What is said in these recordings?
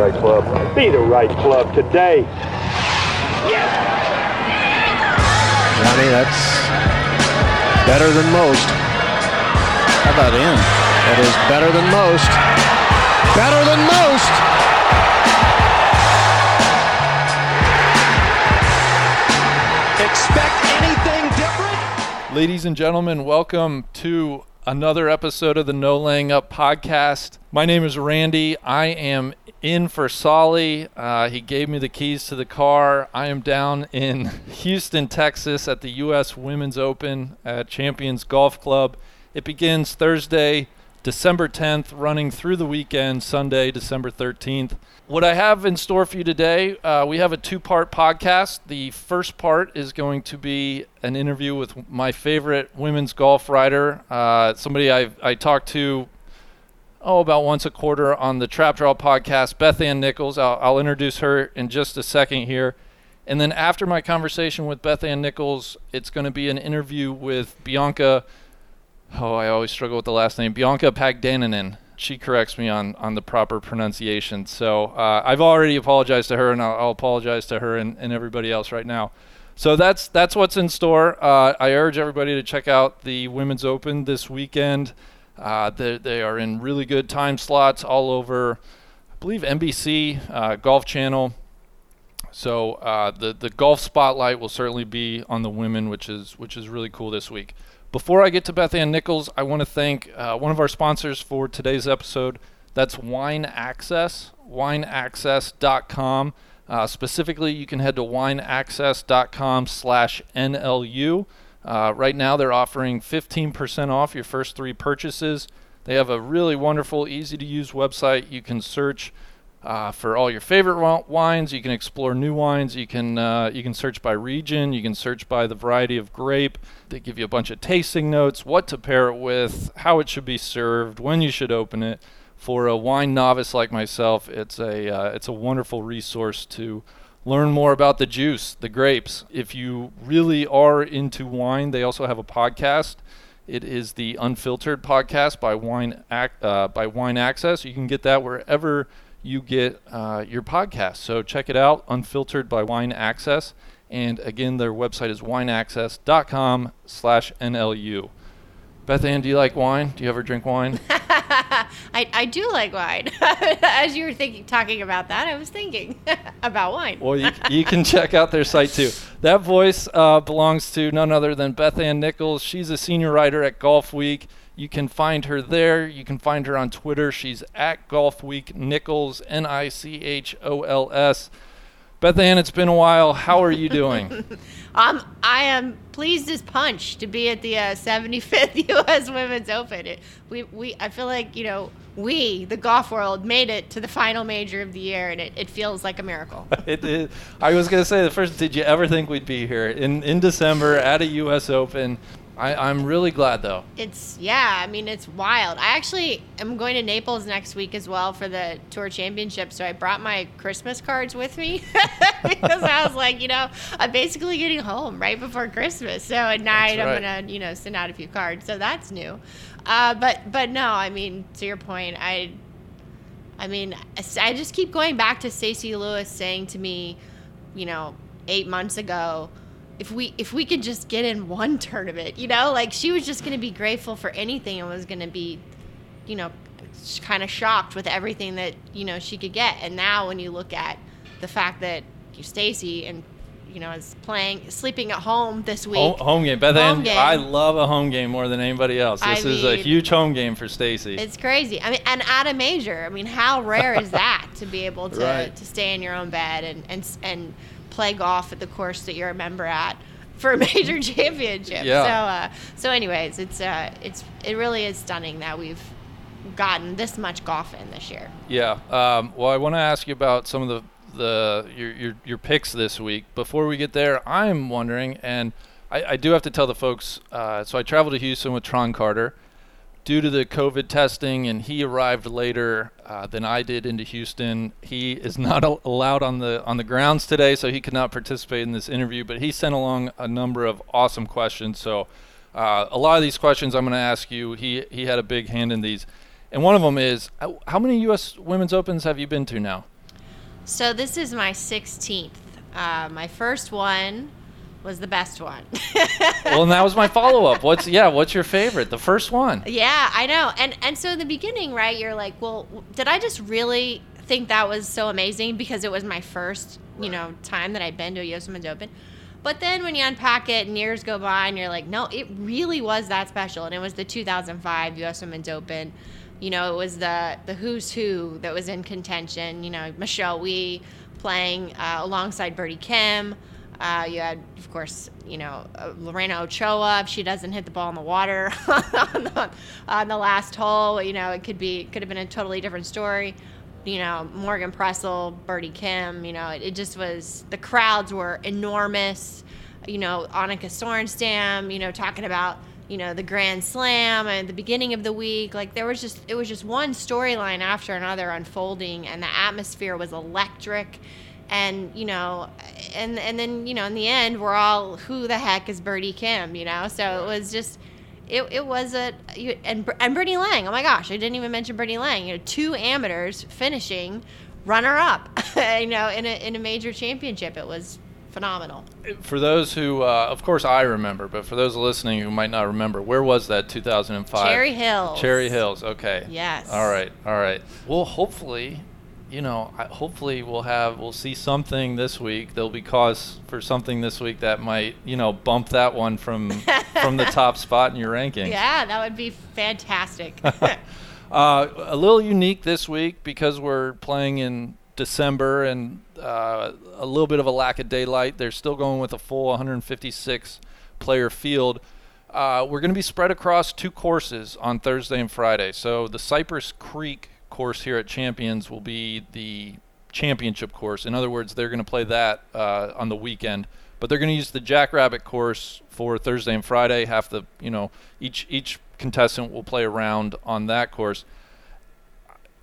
right club. Be the right club today. Johnny, that's better than most. How about in? That is better than most. Better than most. Expect anything different? Ladies and gentlemen, welcome to another episode of the No Laying Up podcast. My name is Randy. I am in for Solly. Uh, he gave me the keys to the car. I am down in Houston, Texas at the U.S. Women's Open at Champions Golf Club. It begins Thursday, December 10th, running through the weekend, Sunday, December 13th. What I have in store for you today, uh, we have a two part podcast. The first part is going to be an interview with my favorite women's golf writer, uh, somebody I, I talk to oh, about once a quarter on the Trap Draw podcast, Beth Ann Nichols. I'll, I'll introduce her in just a second here. And then after my conversation with Beth Ann Nichols, it's going to be an interview with Bianca. Oh, I always struggle with the last name. Bianca Pagdaninen. She corrects me on, on the proper pronunciation. So uh, I've already apologized to her, and I'll, I'll apologize to her and, and everybody else right now. So that's that's what's in store. Uh, I urge everybody to check out the Women's Open this weekend. Uh, they, they are in really good time slots all over, I believe NBC, uh, Golf Channel. So uh, the the golf spotlight will certainly be on the women, which is which is really cool this week. Before I get to Beth Ann Nichols, I want to thank uh, one of our sponsors for today's episode. That's Wine Access, wineaccess.com. Uh, specifically, you can head to wineaccess.com slash NLU. Uh, right now, they're offering 15% off your first three purchases. They have a really wonderful, easy to use website. You can search uh, for all your favorite wines. You can explore new wines. You can uh, you can search by region. You can search by the variety of grape. They give you a bunch of tasting notes, what to pair it with, how it should be served, when you should open it. For a wine novice like myself, it's a uh, it's a wonderful resource to learn more about the juice, the grapes. If you really are into wine, they also have a podcast. It is the Unfiltered podcast by Wine Ac- uh, by Wine Access. You can get that wherever you get uh, your podcast. So check it out, Unfiltered by Wine Access. And again, their website is wineaccess.com slash NLU. Beth Ann, do you like wine? Do you ever drink wine? I, I do like wine. As you were thinking, talking about that, I was thinking about wine. well, you, you can check out their site too. That voice uh, belongs to none other than Beth Ann Nichols. She's a senior writer at Golfweek. You can find her there. You can find her on Twitter. She's at Golfweek Nichols, N I C H O L S. Beth Ann, it's been a while. How are you doing? Um, I am pleased as punch to be at the uh, 75th U.S. Women's Open. It, we, we, I feel like you know we, the golf world, made it to the final major of the year, and it, it feels like a miracle. it, it, I was going to say the first. Did you ever think we'd be here in in December at a U.S. Open? I, I'm really glad though. It's yeah, I mean it's wild. I actually am going to Naples next week as well for the tour championship, so I brought my Christmas cards with me because I was like, you know, I'm basically getting home right before Christmas, so at night right. I'm gonna you know send out a few cards, so that's new. Uh, but but no, I mean to your point, I I mean I just keep going back to Stacey Lewis saying to me, you know, eight months ago if we if we could just get in one tournament, you know, like she was just going to be grateful for anything and was going to be, you know, kind of shocked with everything that you know she could get. And now when you look at the fact that Stacy and you know is playing sleeping at home this week, Home, home game, Beth Home game. I love a home game more than anybody else. I This is a huge home game for Stacy. It's crazy. I mean, and at a major, I mean, how rare is that to be able to, Right. to stay in your own bed and, and and play golf at the course that you're a member at for a major championship? Yeah. So, uh, so anyways, it's uh, it's it really is stunning that we've gotten this much golf in this year. Yeah. Um, well, I want to ask you about some of the the your, your your picks this week. Before we get there, I'm wondering, and I, I do have to tell the folks. Uh, so I traveled to Houston with Tron Carter. Due to the COVID testing, and he arrived later uh, than I did into Houston. He is not al- allowed on the on the grounds today, so he could not participate in this interview. But he sent along a number of awesome questions. So uh, a lot of these questions I'm going to ask you. He he had a big hand in these, and one of them is how- many U.S. Women's Opens have you been to now? So this is my 16th. Uh, my first one was the best one. well, and that was my follow up. What's yeah? What's your favorite? The first one. Yeah, I know. And and so in the beginning, right? You're like, well, did I just really think that was so amazing because it was my first, you know, time that I'd been to a US Open. But then when you unpack it and years go by and you're like, no, it really was that special. And it was the 2005 US Women's Open. You know, it was the the who's who that was in contention. You know, Michelle Wie playing uh, alongside Birdie Kim. Uh, you had, of course, you know, uh, Lorena Ochoa. If she doesn't hit the ball in the water on, the, on the last hole, you know, it could be could have been a totally different story. You know, Morgan Pressel, Birdie Kim. You know, it, it just was the crowds were enormous. You know, Annika Sorenstam. You know, talking about you know the Grand Slam and the beginning of the week. Like there was just it was just one storyline after another unfolding, and the atmosphere was electric and you know and and then you know in the end we're all who the heck is Birdie Kim you know? So it was just it, it was a and and Brittany Lang oh my gosh I didn't even mention Brittany Lang you know two amateurs finishing runner up you know in a in a major championship. It was phenomenal. For those who uh, of course I remember but for those listening who might not remember where was that 2005 Cherry Hills. Cherry Hills okay. Yes. All right all right. Well hopefully you know, hopefully we'll have we'll see something this week. There'll be cause for something this week that might you know bump that one from from the top spot in your ranking. Yeah, that would be fantastic. uh, a little unique this week because we're playing in December and uh, a little bit of a lack of daylight. They're still going with a full 156 player field. Uh, we're going to be spread across two courses on Thursday and Friday. So the Cypress Creek course here at Champions will be the championship course. In other words, they're going to play that uh, on the weekend, but they're going to use the Jackrabbit course for Thursday and Friday. Half the you know each each contestant will play a round on that course.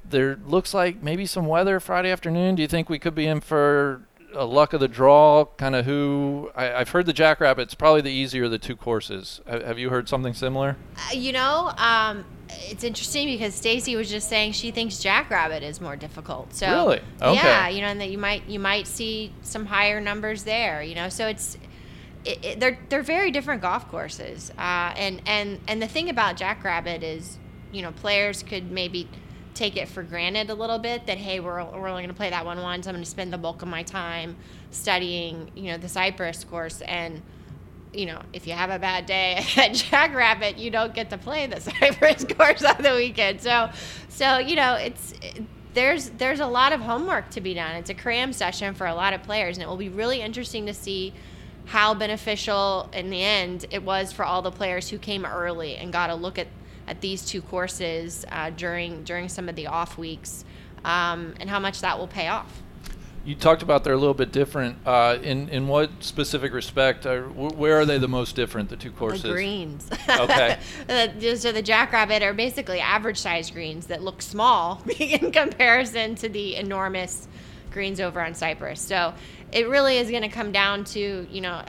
There looks like maybe some weather Friday afternoon. Do you think we could be in for a luck of the draw? Kind of who I, have heard the Jackrabbit's probably the easier of the two courses. have you heard something similar? Uh, you know, um, it's interesting because Stacy was just saying she thinks Jackrabbit is more difficult. So really, okay. yeah, you know, and that you might you might see some higher numbers there. You know, so it's it, it, they're they're very different golf courses. Uh, and and and the thing about Jackrabbit is, you know, players could maybe take it for granted a little bit that hey, we're we're only going to play that one once. I'm going to spend the bulk of my time studying, you know, the Cypress course and you know, if you have a bad day at Jackrabbit, you don't get to play the Cypress course on the weekend. So, so you know, it's there's there's a lot of homework to be done. It's a cram session for a lot of players, and it will be really interesting to see how beneficial in the end it was for all the players who came early and got a look at at these two courses uh, during during some of the off weeks, um, and how much that will pay off you talked about they're a little bit different. Uh, in in what specific respect? Uh, where are they the most different? The two courses. The greens. Okay. so the Jackrabbit are basically average size greens that look small in comparison to the enormous greens over on Cypress. So it really is going to come down to you know.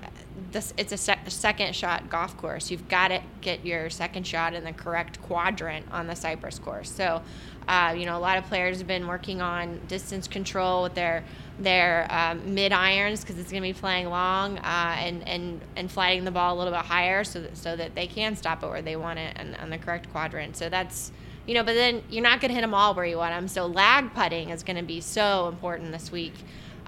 This, it's a sec- second shot golf course. You've got to get your second shot in the correct quadrant on the Cypress course. So, uh, you know, a lot of players have been working on distance control with their their um, mid irons because it's going to be playing long uh, and, and, and flighting the ball a little bit higher so that, so that they can stop it where they want it and on the correct quadrant. So that's, you know, but then you're not going to hit them all where you want them. So lag putting is going to be so important this week.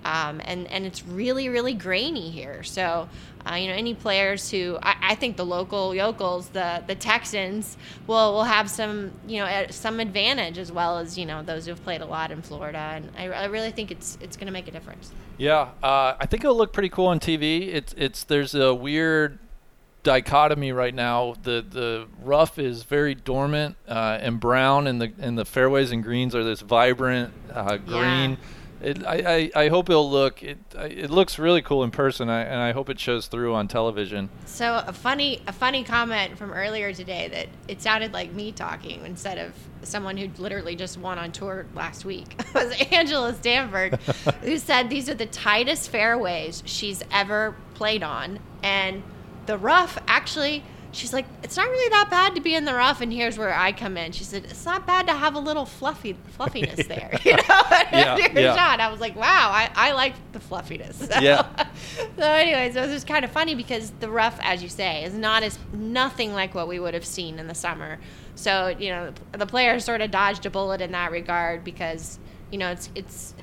Um, and, and it's really, really grainy here. So uh, you know, any players who I, I, think the local yokels, the the Texans, will will have some you know some advantage as well as you know those who've played a lot in Florida, and I, I really think it's it's going to make a difference. Yeah, uh, I think it'll look pretty cool on TV. It's it's there's a weird dichotomy right now. The the rough is very dormant uh, and brown, and the and the fairways and greens are this vibrant uh, green. Yeah it, I, I, I hope it'll look it it looks really cool in person I, and I hope it shows through on television. So a funny a funny comment from earlier today that it sounded like me talking instead of someone who literally just won on tour last week was Angela Stanford who said these are the tightest fairways she's ever played on and the rough actually she's like, it's not really that bad to be in the rough, and here's where I come in. She said, it's not bad to have a little fluffy fluffiness there. You know, Yeah, yeah. shot. I was like, wow, I, I like the fluffiness. So, Yeah. so, anyways, it was just kind of funny because the rough, as you say, is not as nothing like what we would have seen in the summer. So you know, the players sort of dodged a bullet in that regard because you know it's it's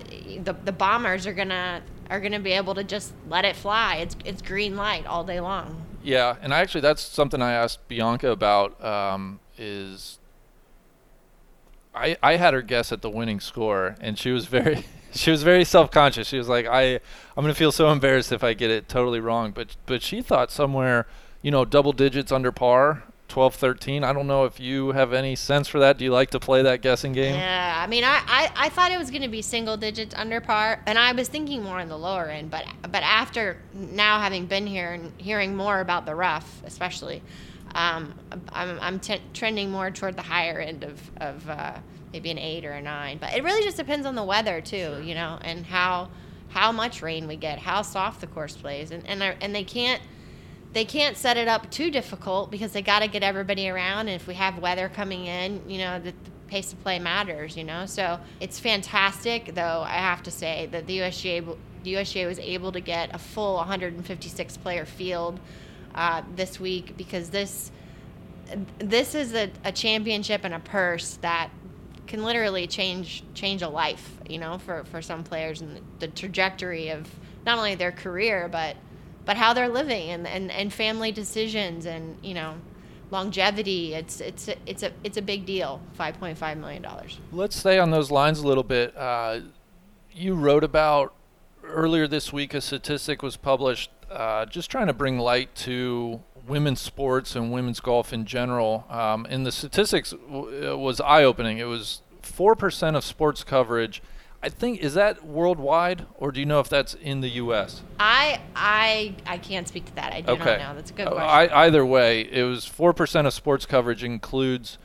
the the bombers are gonna are gonna be able to just let it fly. It's it's green light all day long. Yeah, and actually, that's something I asked Bianca about. Um, is I I had her guess at the winning score, and she was very she was very self conscious. She was like, I I'm gonna feel so embarrassed if I get it totally wrong. But but she thought somewhere, you know, double digits under par. 12 13 i don't know if you have any sense for that do you like to play that guessing game Yeah, I mean, I, I, I thought it was going to be single digits under par, and I was thinking more on the lower end. But but after now having been here and hearing more about the rough, especially, um, I'm I'm t- trending more toward the higher end of of uh, maybe an eight or a nine. But it really just depends on the weather too, you know, and how how much rain we get, how soft the course plays, and and I- and they can't they can't set it up too difficult because they got to get everybody around. And if we have weather coming in, you know, the, the pace of play matters, you know. So it's fantastic, though, I have to say that the USGA, the USGA was able to get a full 156 player field uh, this week because this this is a, a championship and a purse that can literally change change a life, you know, for, for some players and the, the trajectory of not only their career but but how they're living and, and, and family decisions and you know longevity. It's it's a, it's a it's a big deal. Five point five million dollars. Let's stay on those lines a little bit. Uh, you wrote about earlier this week a statistic was published uh, just trying to bring light to women's sports and women's golf in general. Um, and the statistics w- was eye opening. It was 4% of sports coverage. I think, is that worldwide, or do you know if that's in the U.S.? I I I can't speak to that. I do Okay. not know. That's a good Uh, question. I, either way, it was 4% of sports coverage includes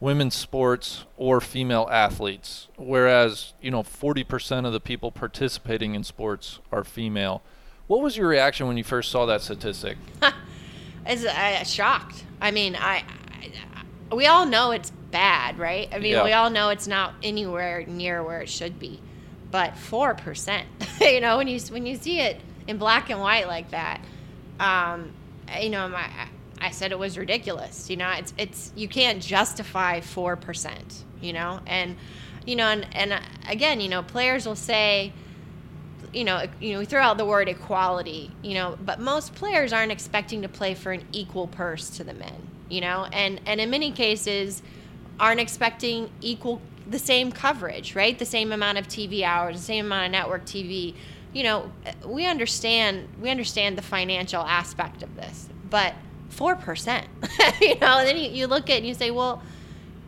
women's sports or female athletes, whereas, you know, 40% of the people participating in sports are female. What was your reaction when you first saw that statistic? is uh, shocked. I mean, I, I we all know it's bad, right? I mean, Yeah. we all know it's not anywhere near where it should be. But four percent, you know, when you when you see it in black and white like that, um, you know, my, I said it was ridiculous. You know, it's it's you can't justify four percent. You know, and you know, and and uh, again, you know, players will say you know, you know, we throw out the word equality, you know, but most players aren't expecting to play for an equal purse to the men, you know, and and in many cases aren't expecting equal the same coverage, right? The same amount of TV hours, the same amount of network TV. You know, we understand we understand the financial aspect of this, but four percent, you know, and then you, you look at it and you say, well,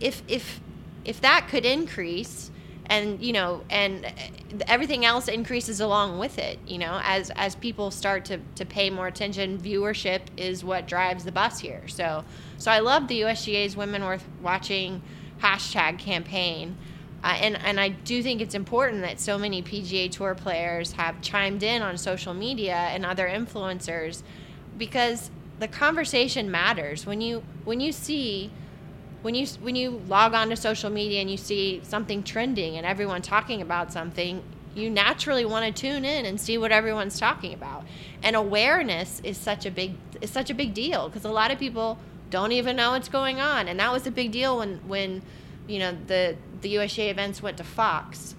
if if if that could increase and you know and everything else increases along with it you know as as people start to to pay more attention viewership is what drives the bus here. So so i love the usga's women worth watching hashtag campaign uh, and and i do think it's important that so many pga tour players have chimed in on social media and other influencers because the conversation matters. When you when you see when you when you log on to social media and you see something trending and everyone talking about something you naturally want to tune in and see what everyone's talking about and awareness is such a big is such a big deal because a lot of people don't even know what's going on and that was a big deal when when you know the the USGA events went to Fox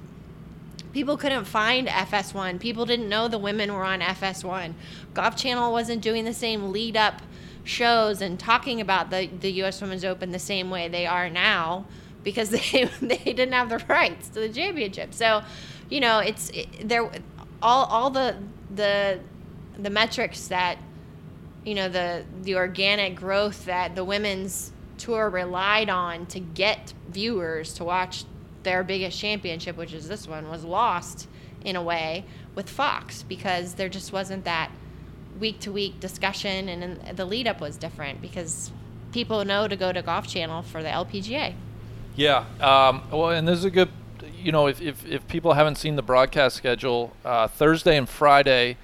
people couldn't find FS1. People didn't know the women were on FS1. Golf Channel wasn't doing the same lead up shows and talking about the, the U.S. Women's Open the same way they are now because they they didn't have the rights to the championship. So, you know, it's it, there all all the the the metrics that you know the the organic growth that the women's tour relied on to get viewers to watch their biggest championship, which is this one, was lost in a way with Fox because there just wasn't that week to week discussion, and the lead up was different because people know to go to Golf Channel for the LPGA. Yeah. Um, well, and this is a good, you know, if, if, if people haven't seen the broadcast schedule, uh, Thursday and Friday,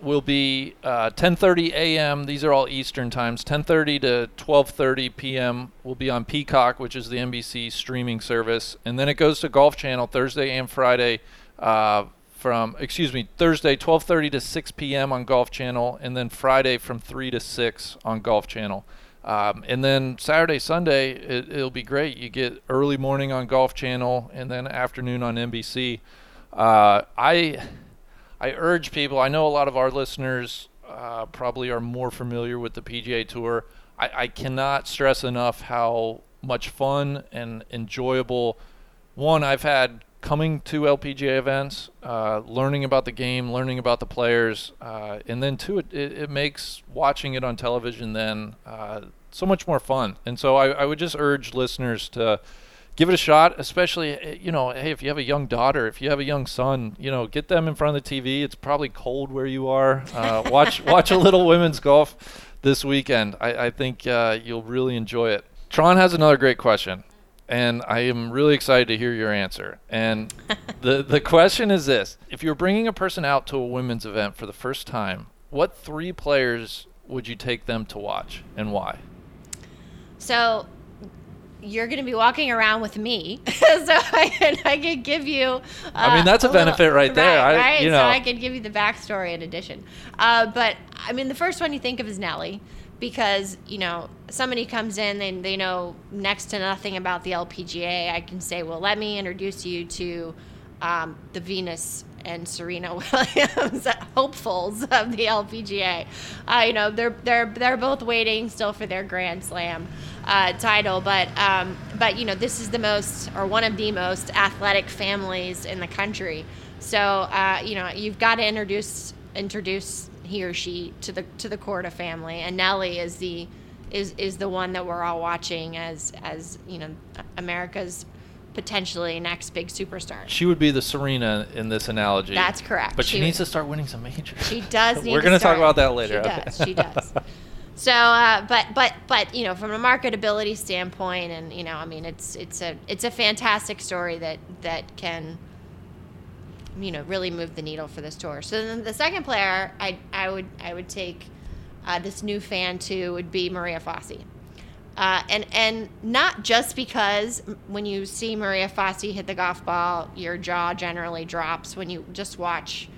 will be uh, 10:30 a.m. These are all Eastern times. 10:30 to 12:30 p.m. will be on Peacock, which is the NBC streaming service, and then it goes to Golf Channel Thursday and Friday. Uh, from excuse me Thursday 12:30 to 6 p.m. on Golf Channel, and then Friday from 3 to 6 on Golf Channel. Um, and then Saturday, Sunday, it, will be great. You get early morning on Golf Channel, and then afternoon on NBC. Uh, I I urge people. I know a lot of our listeners uh, probably are more familiar with the PGA Tour. I, I cannot stress enough how much fun and enjoyable one I've had coming to LPGA events, uh, learning about the game, learning about the players, uh, and then two, it, it, makes watching it on television then uh, so much more fun. And so I, I, would just urge listeners to give it a shot, especially eh, you know, hey, if you have a young daughter, if you have a young son, you know, get them in front of the TV. It's probably cold where you are. Uh, watch watch a little women's golf this weekend. I, I think uh, you'll really enjoy it. Tron has another great question and I am really excited to hear your answer. And the the question is this: If you're bringing a person out to a women's event for the first time, what three players would you take them to watch, and why? So. You're going to be walking around with me, so I can, I can give you. Uh, I mean, that's a, a benefit little, right there. Right, I, right? You know. So I can give you the backstory in addition. Uh, but I mean, the first one you think of is Nelly because you know somebody comes in and they know next to nothing about the LPGA, I can say, well, let me introduce you to um, the Venus and Serena Williams hopefuls of the LPGA. Uh, you know, they're they're they're both waiting still for their Grand Slam uh, title, but um, but you know, this is the most or one of the most athletic families in the country. So uh, you know, you've got to introduce introduce he or she to the to the Korda family, and Nelly is the is is the one that we're all watching as as you know America's potentially next big superstar. She would be the Serena in this analogy. That's correct. But she, she needs to start winning some majors. She does. We're going to talk about that later. She does. She does. So, uh, but but but you know, from a marketability standpoint, and you know, I mean, it's it's a it's a fantastic story that that can you know really move the needle for this tour. So then the second player I I would I would take uh, this new fan to would be Maria Fassi. Uh, and and not just because when you see Maria Fassi hit the golf ball, your jaw generally drops when you just watch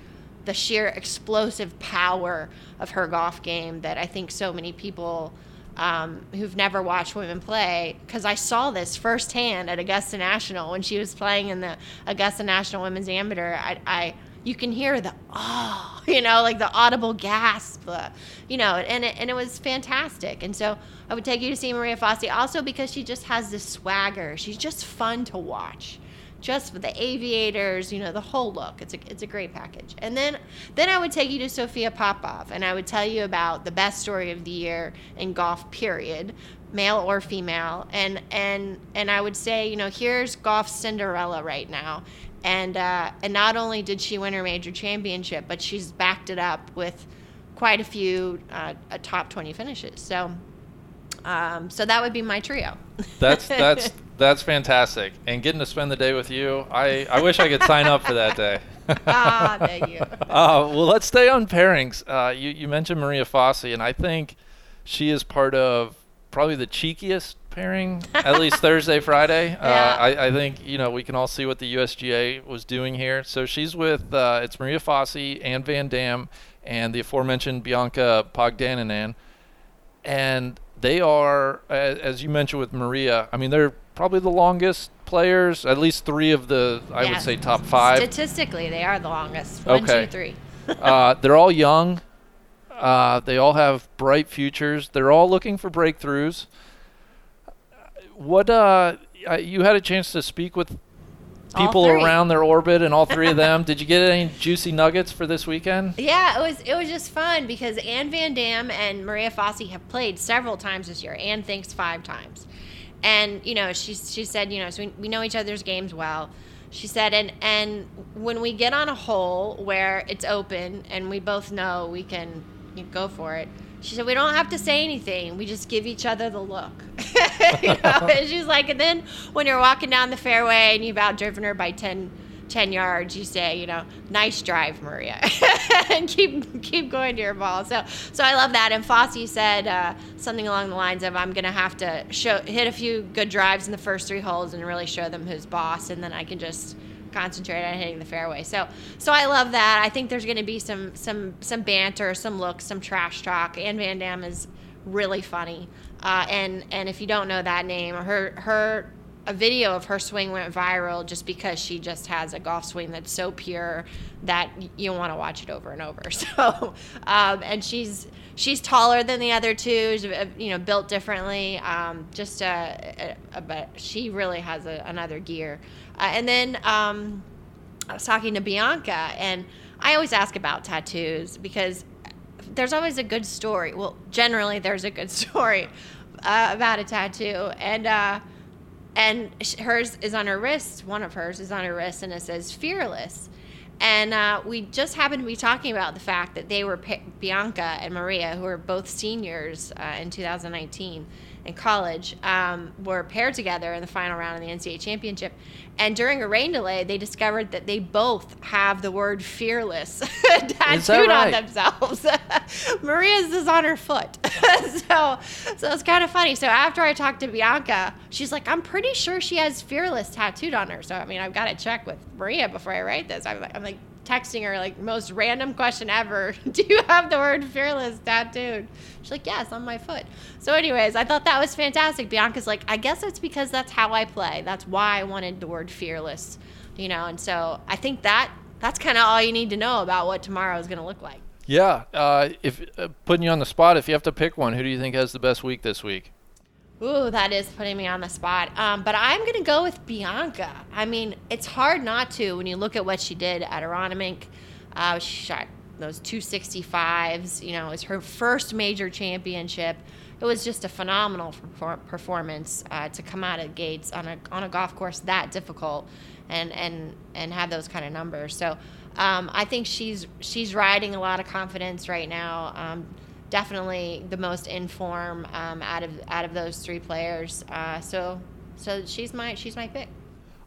the sheer explosive power of her golf game that I think so many people um, who've never watched women play because I saw this firsthand at Augusta National when she was playing in the Augusta National Women's Amateur. I, I you can hear the oh, you know, like the audible gasp, uh, you know, and it, and it was fantastic. And so I would take you to see Maria Fassi also because she just has this swagger. She's just fun to watch just the aviators, you know, the whole look. It's a it's a great package. And then then I would take you to Sophia Popov and I would tell you about the best story of the year in golf period, male or female. And and and I would say, you know, here's golf Cinderella right now. And uh, and not only did she win her major championship, but she's backed it up with quite a few uh, top 20 finishes. So um, so that would be my trio. That's that's that's fantastic. And getting to spend the day with you, I, I wish I could sign up for that day. ah, thank you. Uh, well, let's stay on pairings. Uh, you, you mentioned Maria Fassi, and I think she is part of probably the cheekiest pairing, at least Thursday, Friday. Uh. I, I think, you know, we can all see what the USGA was doing here. So she's with, uh, it's Maria Fassi, and Van Dam, and the aforementioned Bianca Pagdanganan. And they are, as you mentioned with Maria, I mean, they're probably the longest players, at least three of the, I yeah. would say, top five. Statistically, they are the longest. One, okay. two, three. uh, they're all young. Uh, they all have bright futures. They're all looking for breakthroughs. What uh, you had a chance to speak with people around their orbit and all three of them. Did you get any juicy nuggets for this weekend? Yeah, it was it was just fun because Anne Van Dam and Maria Fassi have played several times this year. Anne thinks five times, and you know she she said you know so we, we know each other's games well. She said and and when we get on a hole where it's open and we both know we can go for it she said, We don't have to say anything. We just give each other the look. you know? and she's like, And then when you're walking down the fairway and you've outdriven her by 10, 10 yards, you say, you know, nice drive, Maria, and keep keep going to your ball. So so I love that. And Fassi said uh, something along the lines of, "I'm gonna have to show hit a few good drives in the first three holes and really show them who's boss, and then I can just." Concentrate on hitting the fairway. So so I love that. I think there's going to be some some some banter, some looks, some trash talk. Anne Van Dam is really funny. Uh, and and if you don't know that name, her her a video of her swing went viral just because she just has a golf swing that's so pure that you want to watch it over and over. So, um, and she's she's taller than the other two, uh, you know, built differently. Um, just a, a, a, but she really has a, another gear. Uh, and then um, I was talking to Bianca, and I always ask about tattoos because there's always a good story. Well, generally there's a good story uh, about a tattoo, and uh, and hers is on her wrist. One of hers is on her wrist, and it says "fearless." And uh, we just happened to be talking about the fact that they were Bianca and Maria, who are both seniors uh, in 2019 in college, um, were paired together in the final round of the NCAA championship. And during a rain delay, they discovered that they both have the word fearless tattooed right? on themselves. Maria's is on her foot. so, so it's kind of funny. So after I talked to Bianca, she's like, I'm pretty sure she has fearless tattooed on her. So, I mean, I've got to check with Maria before I write this. I'm, I'm like, texting her like most random question ever. Do you have the word fearless tattooed? She's like, yes, on my foot. So, anyways, I thought that was fantastic. Bianca's like, I guess it's because that's how I play. That's why I wanted the word fearless, you know. And so I think that that's kind of all you need to know about what tomorrow is going to look like. Yeah. Uh, if uh, putting you on the spot, if you have to pick one, who do you think has the best week this week? Ooh, that is putting me on the spot. Um, but I'm going to go with Bianca. I mean, it's hard not to when you look at what she did at Aronimink. Uh, she shot those 265s. You know, it was her first major championship. It was just a phenomenal performance uh, to come out of gates on a on a golf course that difficult, and and and have those kind of numbers. So um, I think she's she's riding a lot of confidence right now. Um, definitely the most in form um, out of out of those three players. Uh, so so she's my she's my pick.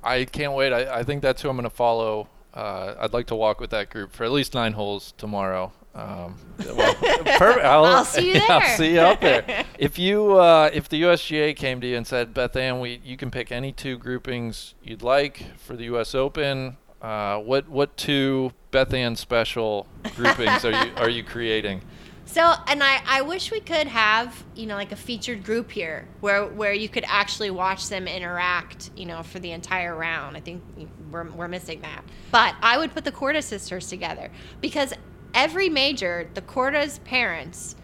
I can't wait. I, I think that's who I'm going to follow. Uh, I'd like to walk with that group for at least nine holes tomorrow. Um, well, perfect. I'll, I'll, see you there. I'll see you out there. if you uh, if the USGA came to you and said, Beth Ann, we you can pick any two groupings you'd like for the U.S. Open. Uh, what what two Beth Ann special groupings are you are you creating? So, and I, I wish we could have, you know, like a featured group here where where you could actually watch them interact, you know, for the entire round. I think we're, we're missing that. But I would put the Korda sisters together because every major, the Korda's parents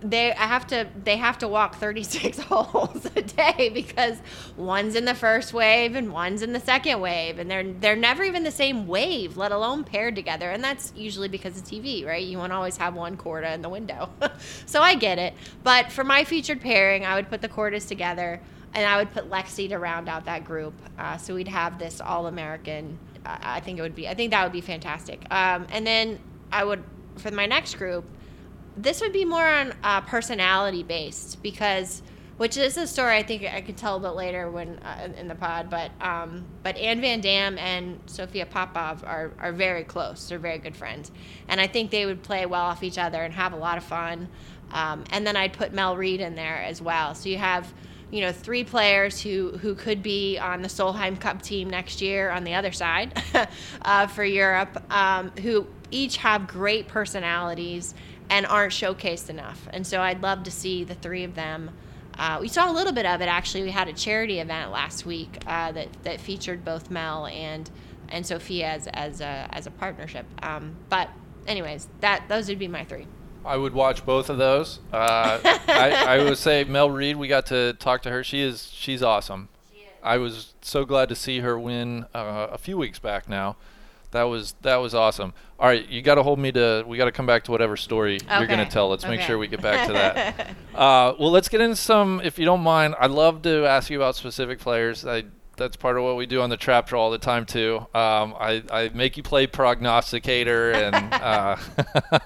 they I have to they have to walk 36 holes a day because one's in the first wave and one's in the second wave and they're they're never even the same wave let alone paired together and that's usually because of TV right? You want to always have one Korda in the window. So I get it. But for my featured pairing I would put the Kordas together and I would put Lexi to round out that group uh, so we'd have this all American I think it would be I think that would be fantastic. Um, and then I would for my next group this would be more on uh, personality based because which is a story I think I could tell a bit later when uh, in the pod. But um, but Anne Van Dam and Sophia Popov are are very close. They're very good friends, and I think they would play well off each other and have a lot of fun. Um, and then I'd put Mel Reid in there as well. So you have you know three players who who could be on the Solheim Cup team next year on the other side uh, for Europe, um, who each have great personalities and aren't showcased enough. And so I'd love to see the three of them. Uh, we saw a little bit of it actually. We had a charity event last week uh, that that featured both Mel and and Sophia as as a as a partnership. Um, but anyways, that those would be my three. I would watch both of those. Uh, I, I would say Mel Reid. We got to talk to her. She is she's awesome. She is. I was so glad to see her win uh, a few weeks back now. That was that was awesome. All right, you got to hold me to. We got to come back to whatever story okay. you're going to tell. Let's okay. make sure we get back to that. uh, well, let's get into some, if you don't mind. I'd love to ask you about specific players. I that's part of what we do on the trap draw all the time too. Um, I, I make you play prognosticator and uh,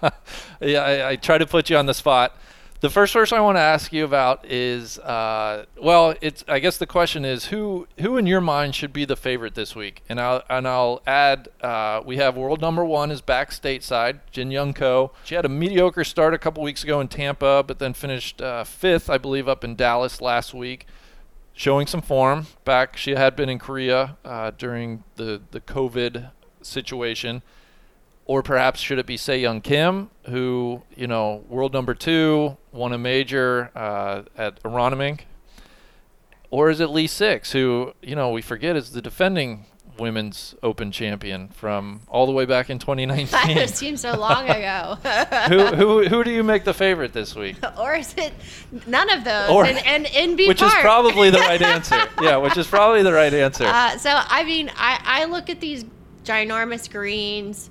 yeah, I, I, try to put you on the spot. The first person I want to ask you about is, uh, well, it's. I guess the question is who who in your mind should be the favorite this week? And I'll and I'll add, uh, we have world number one is back stateside, Jin Young Ko. She had a mediocre start a couple weeks ago in Tampa, but then finished uh, fifth, I believe, up in Dallas last week, showing some form. Back, she had been in Korea uh, during the the COVID situation or perhaps should it be Sei Young Kim, who you know world number two, won a major uh, at Aronimink, or is it Lee6, who you know we forget is the defending women's Open champion from all the way back in 2019? it seems so long ago. who, who who do you make the favorite this week? or is it none of those? Or- and, and Inbee Which is probably the right answer. Yeah, which is probably the right answer. Uh, so I mean, I, I look at these ginormous greens,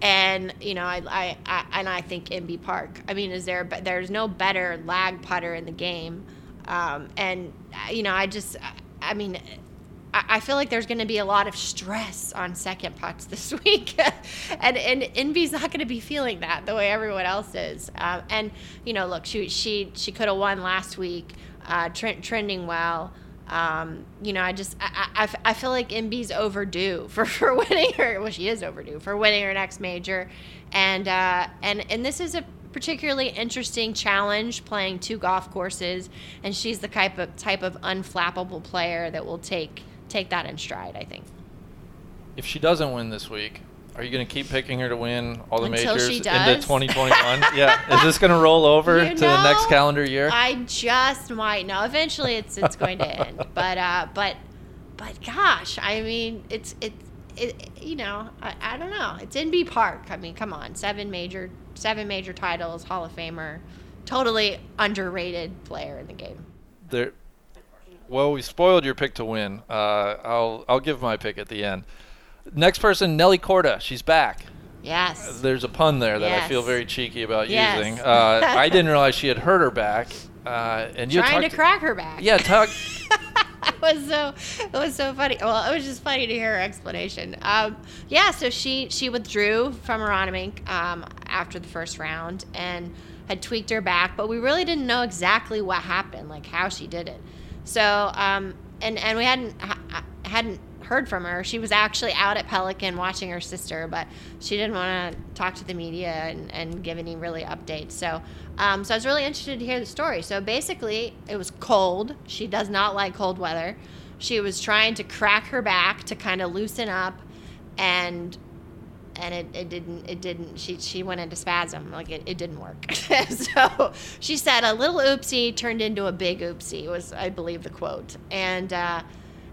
and you know, I, I, I and I think Inbee Park. I mean, is there? But there's no better lag putter in the game, um, and you know, I just, I, mean. I feel like there's going to be a lot of stress on second putts this week, and and Inbee's not going to be feeling that the way everyone else is. Um, and you know, look, she she she could have won last week, uh, trend, trending well. Um, you know, I just I, I, I feel like Inbee's overdue for, for winning her. Well, she is overdue for winning her next major, and uh, and and this is a particularly interesting challenge playing two golf courses, and she's the type of type of unflappable player that will take take that in stride. I think. if she doesn't win this week, are you going to keep picking her to win all the Until majors into 2021? yeah. Is this going to roll over You to the next calendar year? I just might know. Eventually, it's it's going to end. But uh, but but gosh, I mean, it's it's it, you know, I, I don't know. It's Inbee Park. I mean, come on, seven major seven major titles, Hall of Famer, totally underrated player in the game. there. Well, we spoiled your pick to win. Uh, I'll I'll give my pick at the end. Next person, Nelly Korda. She's back. Yes. There's a pun there that I feel very cheeky about Yes. using. Uh, I didn't realize she had hurt her back. Uh, and you Trying to crack her back. Yeah, talk. it was so it was so funny. Well, it was just funny to hear her explanation. Um, yeah, so she she withdrew from Aronimink um, after the first round and had tweaked her back, but we really didn't know exactly what happened, like how she did it. So um, and and we hadn't ha- hadn't heard from her. She was actually out at Pelican watching her sister, but she didn't want to talk to the media and, and give any really updates. So, um, so I was really interested to hear the story. So basically, it was cold. She does not like cold weather. She was trying to crack her back to kind of loosen up, and and it, it didn't it didn't she she went into spasm like it, it didn't work so she said a little oopsie turned into a big oopsie was i believe the quote and uh,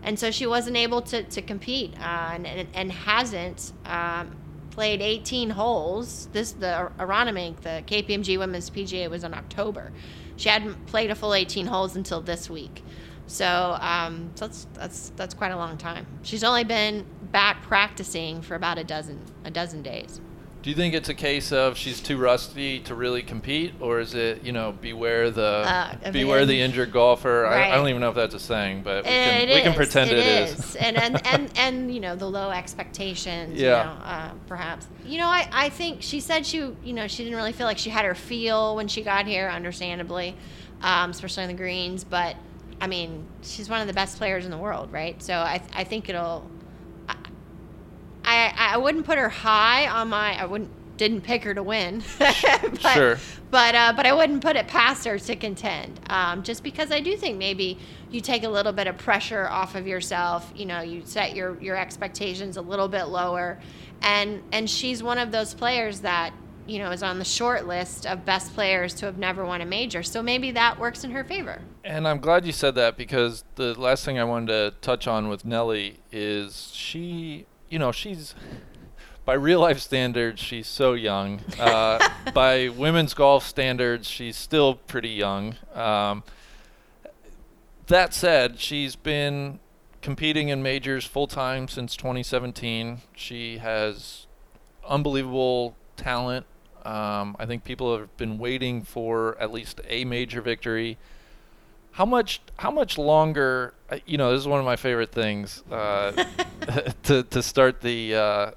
and so she wasn't able to, to compete uh, and, and, and hasn't um, played 18 holes. This the Aronimink the KPMG Women's PGA was in October. She hadn't played a full 18 holes until this week. So, um, so that's that's that's quite a long time. She's only been back practicing for about a dozen a dozen days Do you think it's a case of she's too rusty to really compete, or is it you know beware the Uh, beware the injured golfer? I, I don't even know if that's a saying, but we can, It we can pretend it it is. is. and, and and and you know the low expectations. Yeah. You know, uh, perhaps. You know, I I think she said she you know she didn't really feel like she had her feel when she got here, understandably, um, especially on the greens. But I mean, she's one of the best players in the world, right? So I I think it'll. I I, wouldn't put her high on my. I wouldn't didn't pick her to win. but, Sure. But uh, but I wouldn't put it past her to contend. Um, just because I do think maybe you take a little bit of pressure off of yourself. You know, you set your your expectations a little bit lower, and and she's one of those players that you know is on the short list of best players to have never won a major. So maybe that works in her favor. And I'm glad you said that because the last thing I wanted to touch on with Nelly is she, you know, she's by real life standards, she's so young. Uh, by women's golf standards, she's still pretty young. Um, that said, she's been competing in majors full time since 2017. She has unbelievable talent. Um, I think people have been waiting for at least a major victory. How much? How much longer? uh, You know, this is one of my favorite things uh, to to start the uh,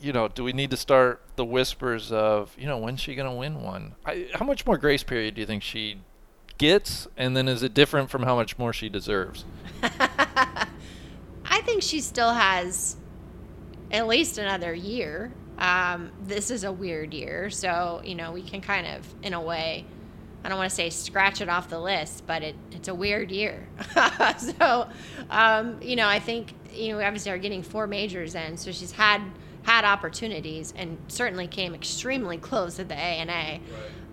you know, do we need to start the whispers of, you know, when's she going to win one? I, how much more grace period do you think she gets? And then is it different from how much more she deserves? I think she still has at least another year. Um, this is a weird year, so you know we can kind of, in a way, I don't want to say scratch it off the list, but it, it's a weird year. so, um, you know, I think you know obviously are getting four majors in, so she's had had opportunities and certainly came extremely close at the ANA.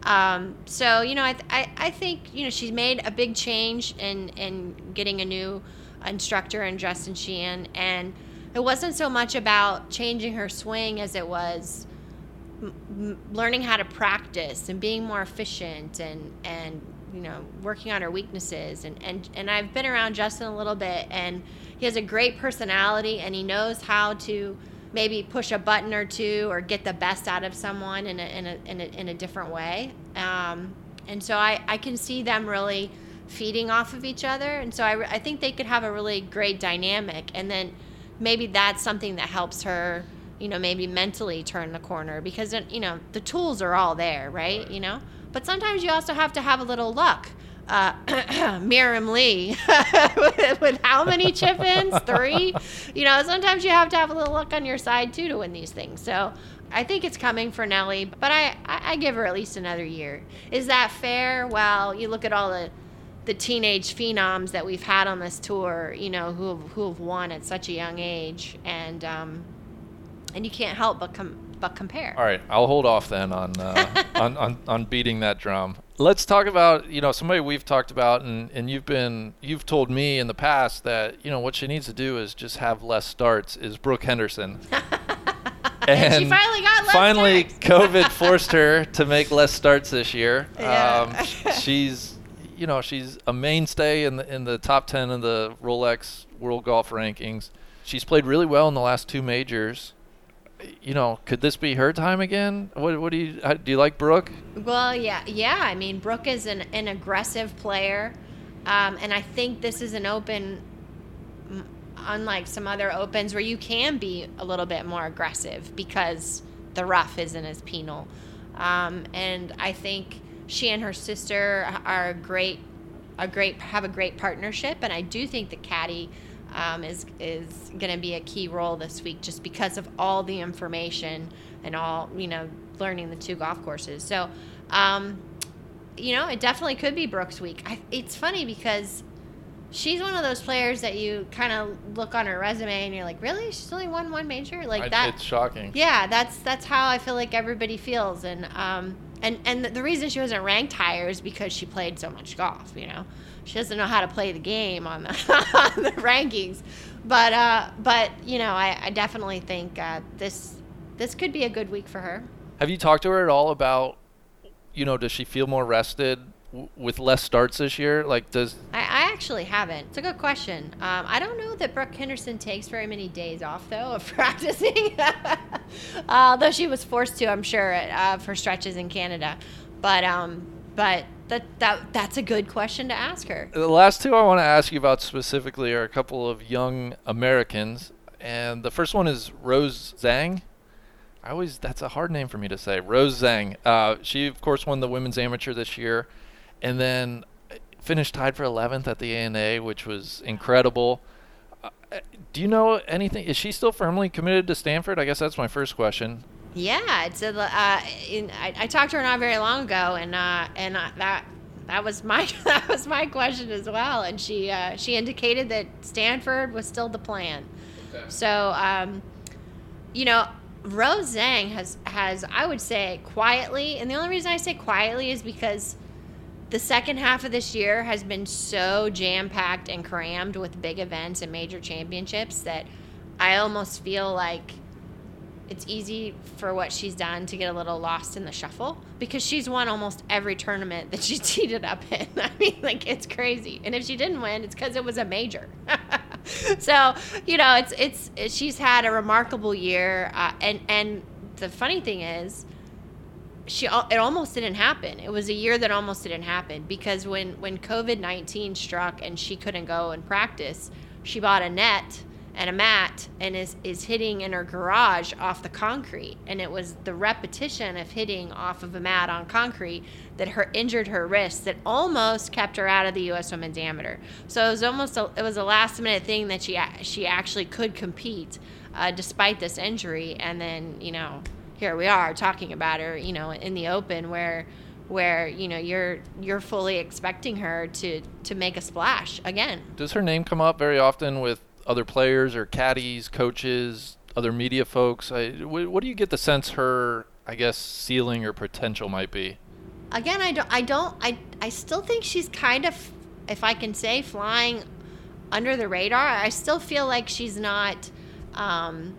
Um, so you know, I, th- I I think you know she's made a big change in in getting a new instructor in Justin Sheehan, and it wasn't so much about changing her swing as it was m- learning how to practice and being more efficient and and you know working on her weaknesses. And and and I've been around Justin a little bit and he has a great personality and he knows how to maybe push a button or two or get the best out of someone in a in a in a, in a different way. Um, and so I I can see them really feeding off of each other. And so I, I think they could have a really great dynamic. And then maybe that's something that helps her you know maybe mentally turn the corner because you know the tools are all there right, right. you know but sometimes you also have to have a little luck uh, Mirim Lee with, with, how many chip ins? Three? You know, sometimes you have to have a little luck on your side too to win these things. So I think it's coming for Nelly, but I, I give her at least another year. Is that fair? Well, you look at all the the teenage phenoms that we've had on this tour, you know, who have, who have won at such a young age, and um, and you can't help but com- but compare. All right, I'll hold off then on, uh, on, on on beating that drum. Let's talk about you know somebody we've talked about, and, and you've been you've told me in the past that you know what she needs to do is just have less starts. Is Brooke Henderson. and, she finally got less finally. COVID forced her to make less starts this year. Yeah. Um, she's you know she's a mainstay in the in the top ten of the Rolex World Golf rankings. She's played really well in the last two majors. You know, could this be her time again? What what do you how, do you like Brooke? Well, yeah, yeah. I mean, Brooke is an an aggressive player, um, and I think this is an open. Unlike some other opens where you can be a little bit more aggressive because the rough isn't as penal. Um, and I think she and her sister are great, a great have a great partnership, and I do think that Caddy um, is is going to be a key role this week just because of all the information and all you know learning the two golf courses. So, um, you know, it definitely could be Brooke's week. I, it's funny because she's one of those players that you kind of look on her resume and you're like, really? She's only won one major? Like I, that? It's shocking. Yeah, that's that's how I feel like everybody feels, and um, and and the reason she wasn't ranked higher is because she played so much golf. You know, she doesn't know how to play the game on the, on the rankings. But uh, but you know, I, I definitely think uh, this this could be a good week for her. Have you talked to her at all about, you know, does she feel more rested w- with less starts this year? Like, does I, I actually haven't. It's a good question. Um, I don't know that Brooke Henderson takes very many days off though of practicing, uh, though she was forced to, I'm sure, uh, for stretches in Canada. But um, but that that that's a good question to ask her. The last two I want to ask you about specifically are a couple of young Americans, and the first one is Rose Zhang. I always that's a hard name for me to say. Rose Zhang. Uh, she of course won the women's amateur this year, and then finished tied for 11th at the ANA, which was incredible. Uh, do you know anything? Is she still firmly committed to Stanford? I guess that's my first question. Yeah, it's a. Uh, in, I, I, talked to her not very long ago, and uh, and uh, that that was my that was my question as well. And she uh, she indicated that Stanford was still the plan. Okay. So, um, you know, Rose Zhang has has I would say quietly, and the only reason I say quietly is because the second half of this year has been so jam packed and crammed with big events and major championships that I almost feel like it's easy for what she's done to get a little lost in the shuffle because she's won almost every tournament that she's teed up in. I mean, like it's crazy. And if she didn't win, it's because it was a major. so you know, it's it's she's had a remarkable year, uh, and and the funny thing is, she it almost didn't happen. It was a year that almost didn't happen because when when COVID nineteen struck and she couldn't go and practice, she bought a net and a mat and is, is hitting in her garage off the concrete. And it was the repetition of hitting off of a mat on concrete that her injured her wrist that almost kept her out of the U.S. Women's Amateur. So it was almost a, it was a last minute thing that she she actually could compete uh, despite this injury. And then you know here we are talking about her you know in the open where where you know you're you're fully expecting her to to make a splash again. Does her name come up very often with other players or caddies, coaches, other media folks? I, what, do you get the sense her, I guess, ceiling or potential might be? Again, I don't, I don't, I, I still think she's kind of, if I can say, flying under the radar. I still feel like she's not. Um,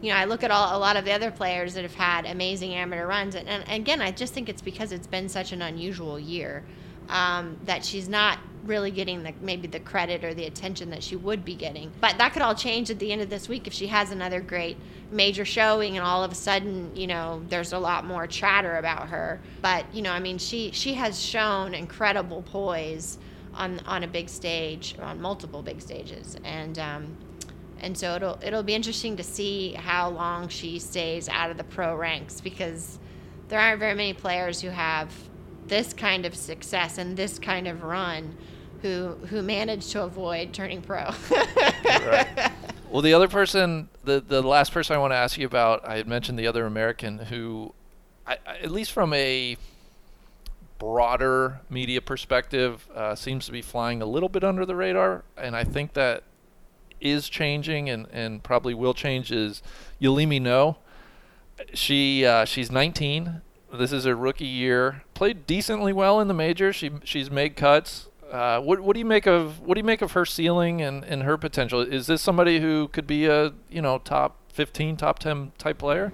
you know, I look at all, a lot of the other players that have had amazing amateur runs, and, and again, I just think it's because it's been such an unusual year um, that she's not really getting the maybe the credit or the attention that she would be getting. But that could all change at the end of this week if she has another great major showing and all of a sudden, you know, there's a lot more chatter about her. But, you know, I mean, she she has shown incredible poise on on a big stage, on multiple big stages. And um, and so it'll it'll be interesting to see how long she stays out of the pro ranks because there aren't very many players who have this kind of success and this kind of run who who managed to avoid turning pro. right. Well, the other person, the the last person I want to ask you about, I had mentioned the other American who, I, at least from a broader media perspective, uh, seems to be flying a little bit under the radar, and I think that is changing and, and probably will change. Is Yealimi Noh? She uh, she's 19. This is her rookie year. Played decently well in the majors. She she's made cuts. Uh, what what do you make of what do you make of her ceiling and, and her potential? Is this somebody who could be a you know top 15, top 10 type player?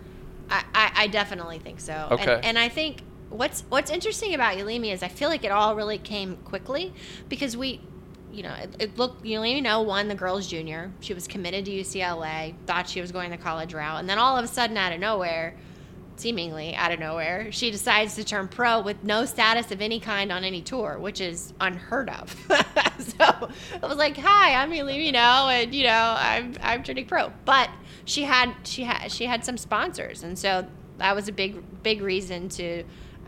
I, I, I definitely think so. Okay. And, and I think what's what's interesting about Yealimi is I feel like it all really came quickly because we you know, it, it looked, you know, won the girls' junior. She was committed to UCLA, thought she was going the college route. And then all of a sudden, out of nowhere, seemingly out of nowhere, she decides to turn pro with no status of any kind on any tour, which is unheard of. so I was like, "Hi, I'm Yealimi Noh, and you know, I'm I'm turning pro." But she had she had she had some sponsors, and so that was a big big reason to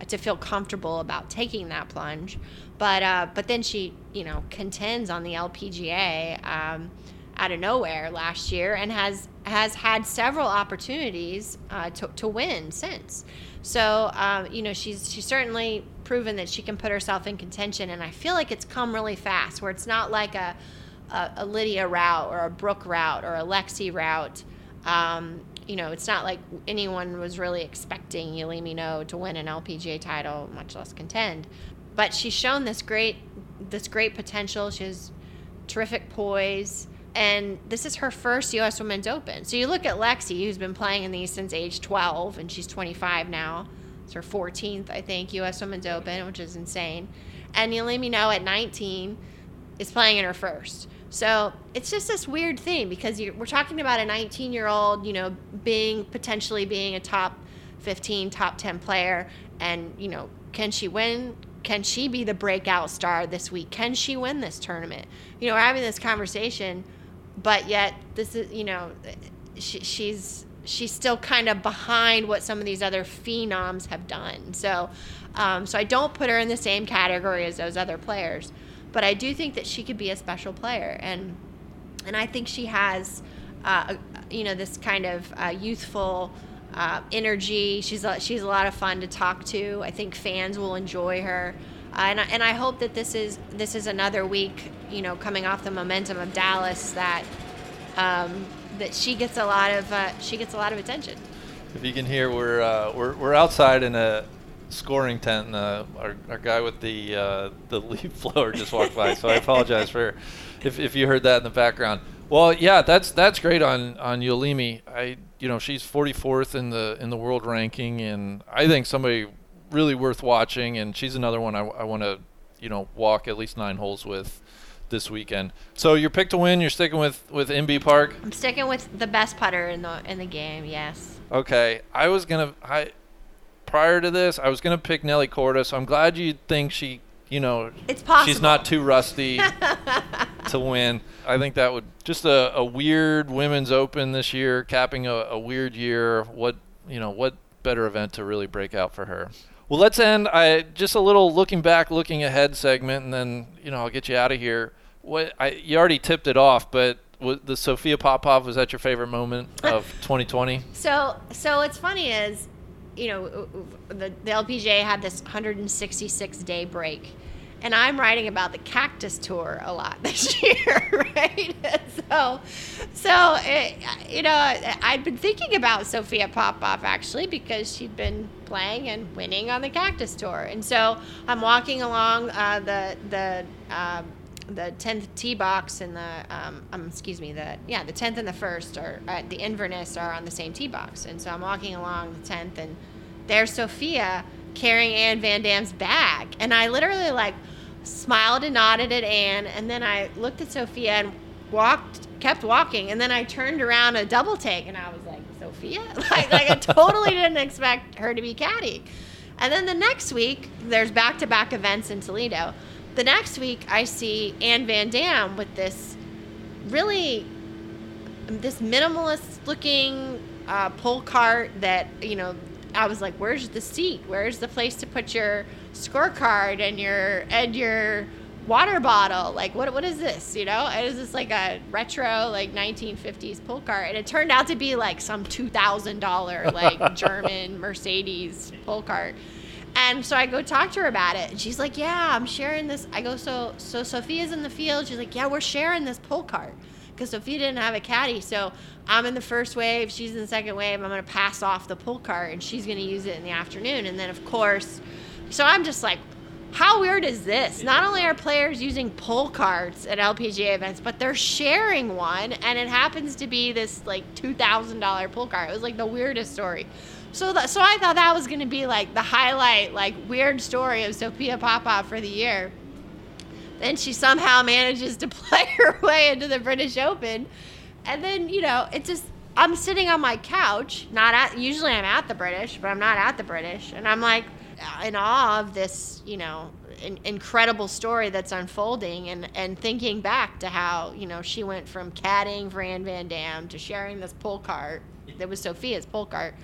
to feel comfortable about taking that plunge. But uh, but then she you know contends on the LPGA. Um, out of nowhere last year and has has had several opportunities uh, to, to win since. So um, you know she's she's certainly proven that she can put herself in contention, and I feel like it's come really fast. Where it's not like a a, a Lydia route or a Brooke route or a Lexi route. Um, you know, it's not like anyone was really expecting Yealimi Noh to win an LPGA title, much less contend. But she's shown this great this great potential. She has terrific poise and this is her first U.S. Women's Open. So you look at Lexi, who's been playing in these since age 12, and she's 25 now. It's her 14th, I think, U.S. Women's Open, which is insane. And Yealimi Noh at 19 is playing in her first. So it's just this weird thing because we're talking about a 19 year old, you know, being potentially being a top 15, top 10 player, and you know, can she win? Can she be the breakout star this week? Can she win this tournament? You know, we're having this conversation but yet this is you know she, she's she's still kind of behind what some of these other phenoms have done. So, um, so I don't put her in the same category as those other players, but I do think that she could be a special player, and and I think she has, uh, you know, this kind of uh, youthful. Uh, energy. She's a, she's a lot of fun to talk to. I think fans will enjoy her. And, I, and I hope that this is this is another week, you know, coming off the momentum of Dallas that um, that she gets a lot of uh, she gets a lot of attention. If you can hear, we're uh, we're we're outside in a scoring tent, and uh, our our guy with the uh, the leaf blower just walked by. So I apologize for if if you heard that in the background. Well, yeah, that's that's great on on Yealimi. I you know she's 44th in the in the world ranking, and I think somebody really worth watching, and she's another one I, I want to, you know, walk at least nine holes with this weekend. So your pick to win, you're sticking with with Inbee Park. I'm sticking with the best putter in the in the game. Yes. Okay, I was gonna I prior to this I was gonna pick Nelly Korda, so I'm glad you think she you know it's possible. she's not too rusty. to win. I think that would just a, a weird women's open this year, capping a, a weird year. What you know, what better event to really break out for her? Well, let's end. I just a little looking back, looking ahead segment, and then you know I'll get you out of here. What I you already tipped it off, but the Sophia Popov was that your favorite moment of 2020? So, so what's funny is, you know, the, the LPGA had this 166 day break, and I'm writing about the Cactus Tour a lot this year, right? so, so it, you know, I'd been thinking about Sophia Popov actually because she'd been playing and winning on the Cactus Tour, and so I'm walking along uh, the the. Um, the 10th tee box and the um, um, excuse me the yeah the 10th and the first are uh, the Inverness are on the same tee box and so I'm walking along the 10th and there's Sophia carrying Anne Van Dam's bag and I literally like smiled and nodded at Anne and then I looked at Sophia and walked kept walking and then I turned around a double take and I was like Sophia? Like, like I totally didn't expect her to be caddy and then the next week there's back-to-back events in Toledo. The next week, I see Anne Van Dam with this really this minimalist looking uh, pull cart that you know I was like, "Where's the seat? Where's the place to put your scorecard and your and your water bottle? Like, what what is this? You know, it was just like a retro like 1950s pull cart, and it turned out to be like some two thousand dollar like German Mercedes pull cart. And so I go talk to her about it, and she's like, "Yeah, I'm sharing this." I go, "So, so Sophia's in the field." She's like, "Yeah, we're sharing this pull cart because Sophia didn't have a caddy, so I'm in the first wave, she's in the second wave. I'm gonna pass off the pull cart, and she's gonna use it in the afternoon. And then, of course, so I'm just like, how weird is this? Not only are players using pull carts at LPGA events, but they're sharing one, and it happens to be this like two thousand dollar pull cart. It was like the weirdest story. So, th- so I thought that was going to be like the highlight, like weird story of Sophia Popov for the year. Then she somehow manages to play her way into the British Open, and then you know it just I'm sitting on my couch, not at usually I'm at the British, but I'm not at the British, and I'm like in awe of this, you know, in, incredible story that's unfolding, and and thinking back to how you know she went from caddying for Anne Van Dam to sharing this pull cart that was Sophia's pull cart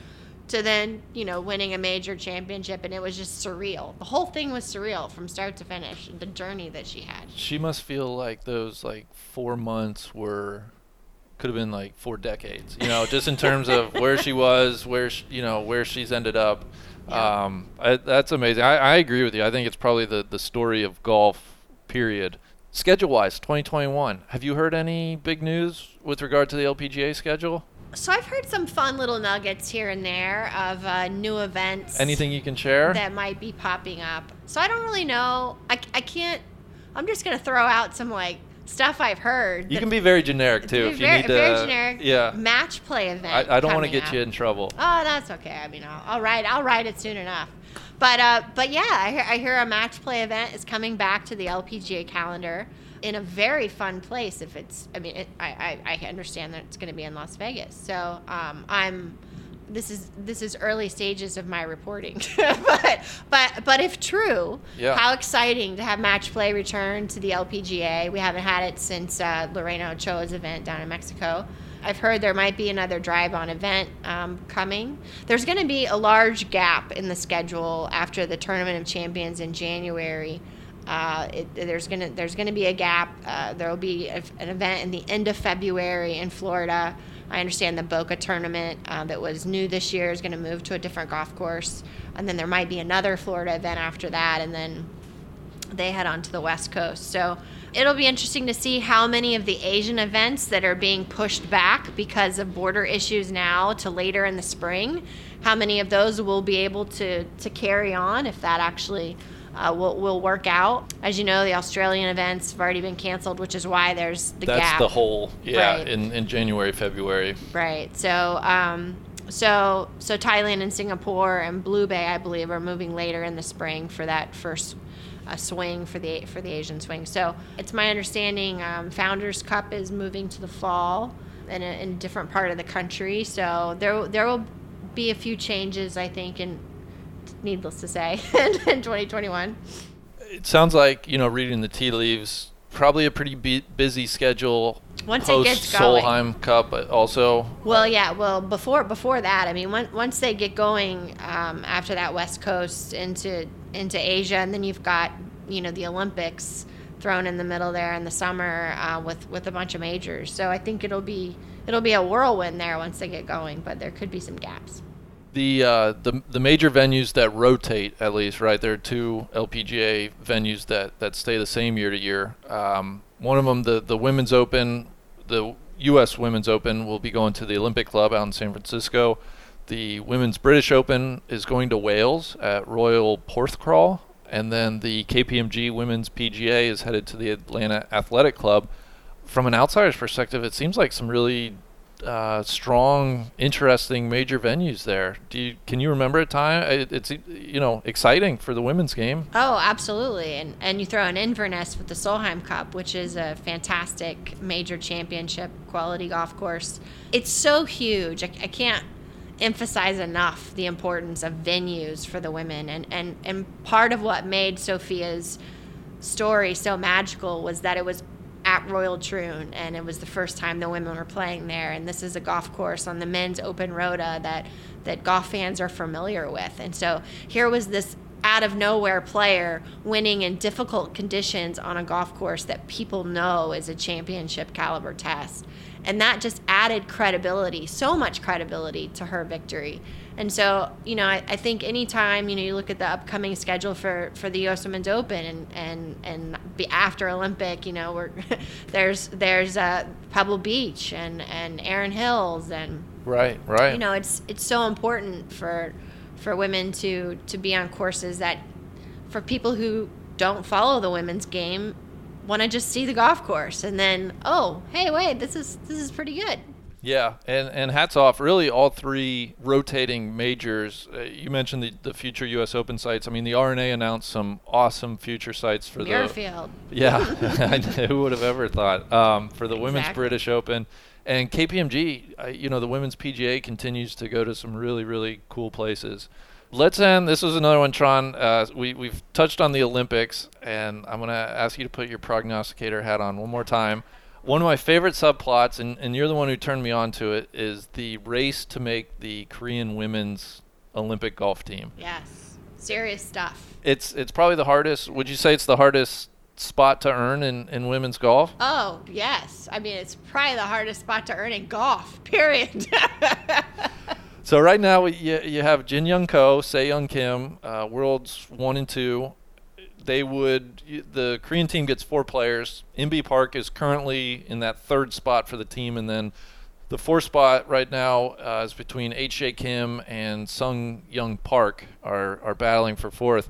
to then you know winning a major championship and it was just surreal. The whole thing was surreal from start to finish the journey that she had. She must feel like those like four months were could have been like four decades you know just in terms of where she was where she, you know where she's ended up. Yeah. um, I, that's amazing. I, I agree with you. I think it's probably the, the story of golf period. Schedule wise 2021 have you heard any big news with regard to the lpga schedule so I've heard some fun little nuggets here and there of uh, new events. Anything you can share that might be popping up. So I don't really know. I, I can't. I'm just gonna throw out some like stuff I've heard. You can be very generic too if very, you need to. Very generic. Yeah. Match play event. I, I don't want to get up. you in trouble. Oh, that's okay. I mean, I'll, I'll write. I'll write it soon enough. But uh, but yeah, I hear, I hear a match play event is coming back to the LPGA calendar in a very fun place if it's i mean it, I, I, I understand that it's going to be in las vegas. So um, i'm this is this is early stages of my reporting. But but but if true yeah. how exciting to have match play return to the lpga we haven't had it since uh, lorena ochoa's event down in mexico. I've heard there might be another drive on event um, coming. There's going to be a large gap in the schedule after the Tournament of Champions in January uh, it, there's gonna there's gonna be a gap. Uh, there will be a, an event in the end of February in Florida. I understand the Boca tournament uh, that was new this year is going to move to a different golf course, and then there might be another Florida event after that, and then they head on to the West Coast. So it'll be interesting to see how many of the Asian events that are being pushed back because of border issues now to later in the spring, how many of those will be able to to carry on if that actually uh, will, will work out. As you know, the Australian events have already been canceled, which is why there's the That's gap. the whole, yeah, Right. in, in January, February. Right. So, um, so, so Thailand and Singapore and Blue Bay, I believe, are moving later in the spring for that first uh, swing for the for the Asian swing. So, it's my understanding um, Founders Cup is moving to the fall in a, in a different part of the country. So there there will be a few changes, I think, in needless to say, in 2021. It sounds like, you know, reading the tea leaves probably a pretty bu- busy schedule. Once it post gets going. Solheim Cup, also. Well, yeah. Well, before before that, I mean, once once they get going um, after that West Coast into into Asia, and then you've got you know the Olympics thrown in the middle there in the summer uh, with with a bunch of majors. So I think it'll be it'll be a whirlwind there once they get going, but there could be some gaps. The uh, the the major venues that rotate at least right there are two LPGA venues that that stay the same year to year. Um, one of them, the the Women's Open, the U.S. Women's Open, will be going to the Olympic Club out in San Francisco. The Women's British Open is going to Wales at Royal Porthcawl, and then the KPMG Women's PGA is headed to the Atlanta Athletic Club. From an outsider's perspective, it seems like some really uh, strong, interesting major venues there. Do you can you remember a time? It, it's you know exciting for the women's game. Oh, absolutely. And and you throw in Inverness with the Solheim Cup, which is a fantastic major championship quality golf course. It's so huge. I, I can't emphasize enough the importance of venues for the women and, and, and part of what made Sophia's story so magical was that it was at Royal Troon and it was the first time the women were playing there. And this is a golf course on the men's open rota that that golf fans are familiar with. And so here was this out of nowhere player winning in difficult conditions on a golf course that people know is a championship caliber test. And that just added credibility so much credibility to her victory and so, you know, I, I think anytime, you know, you look at the upcoming schedule for, for the US Women's Open and, and, and be after Olympic, you know, we're, there's, there's uh, Pebble Beach and, and Erin Hills and, Right, right. you know, it's, it's so important for, for women to, to be on courses that for people who don't follow the women's game want to just see the golf course and then, oh, hey, wait, this is, this is pretty good. Yeah, and, and hats off. Really, all three rotating majors. Uh, you mentioned the, the future U.S. Open sites. I mean, the R&A announced some awesome future sites for Muirfield. the. Yeah, who would have ever thought um, for the Women's British Open and KPMG. Uh, you know, the Women's PGA continues to go to some really really cool places. Let's end. This was another one, Tron. Uh, we we've touched on the Olympics, and I'm gonna ask you to put your prognosticator hat on one more time. One of my favorite subplots, and, and you're the one who turned me on to it, is the race to make the Korean women's Olympic golf team. Yes. Serious stuff. It's it's probably the hardest. Would you say it's the hardest spot to earn in, in women's golf? Oh, yes. I mean, it's probably the hardest spot to earn in golf, period. So right now you, you have Jin Young Ko, Sei Young Kim, uh, worlds one and two. They would the Korean team gets four players. Inbee Park is currently in that third spot for the team, and then the fourth spot right now uh, is between H.J. Kim and Sung Young Park are are battling for fourth.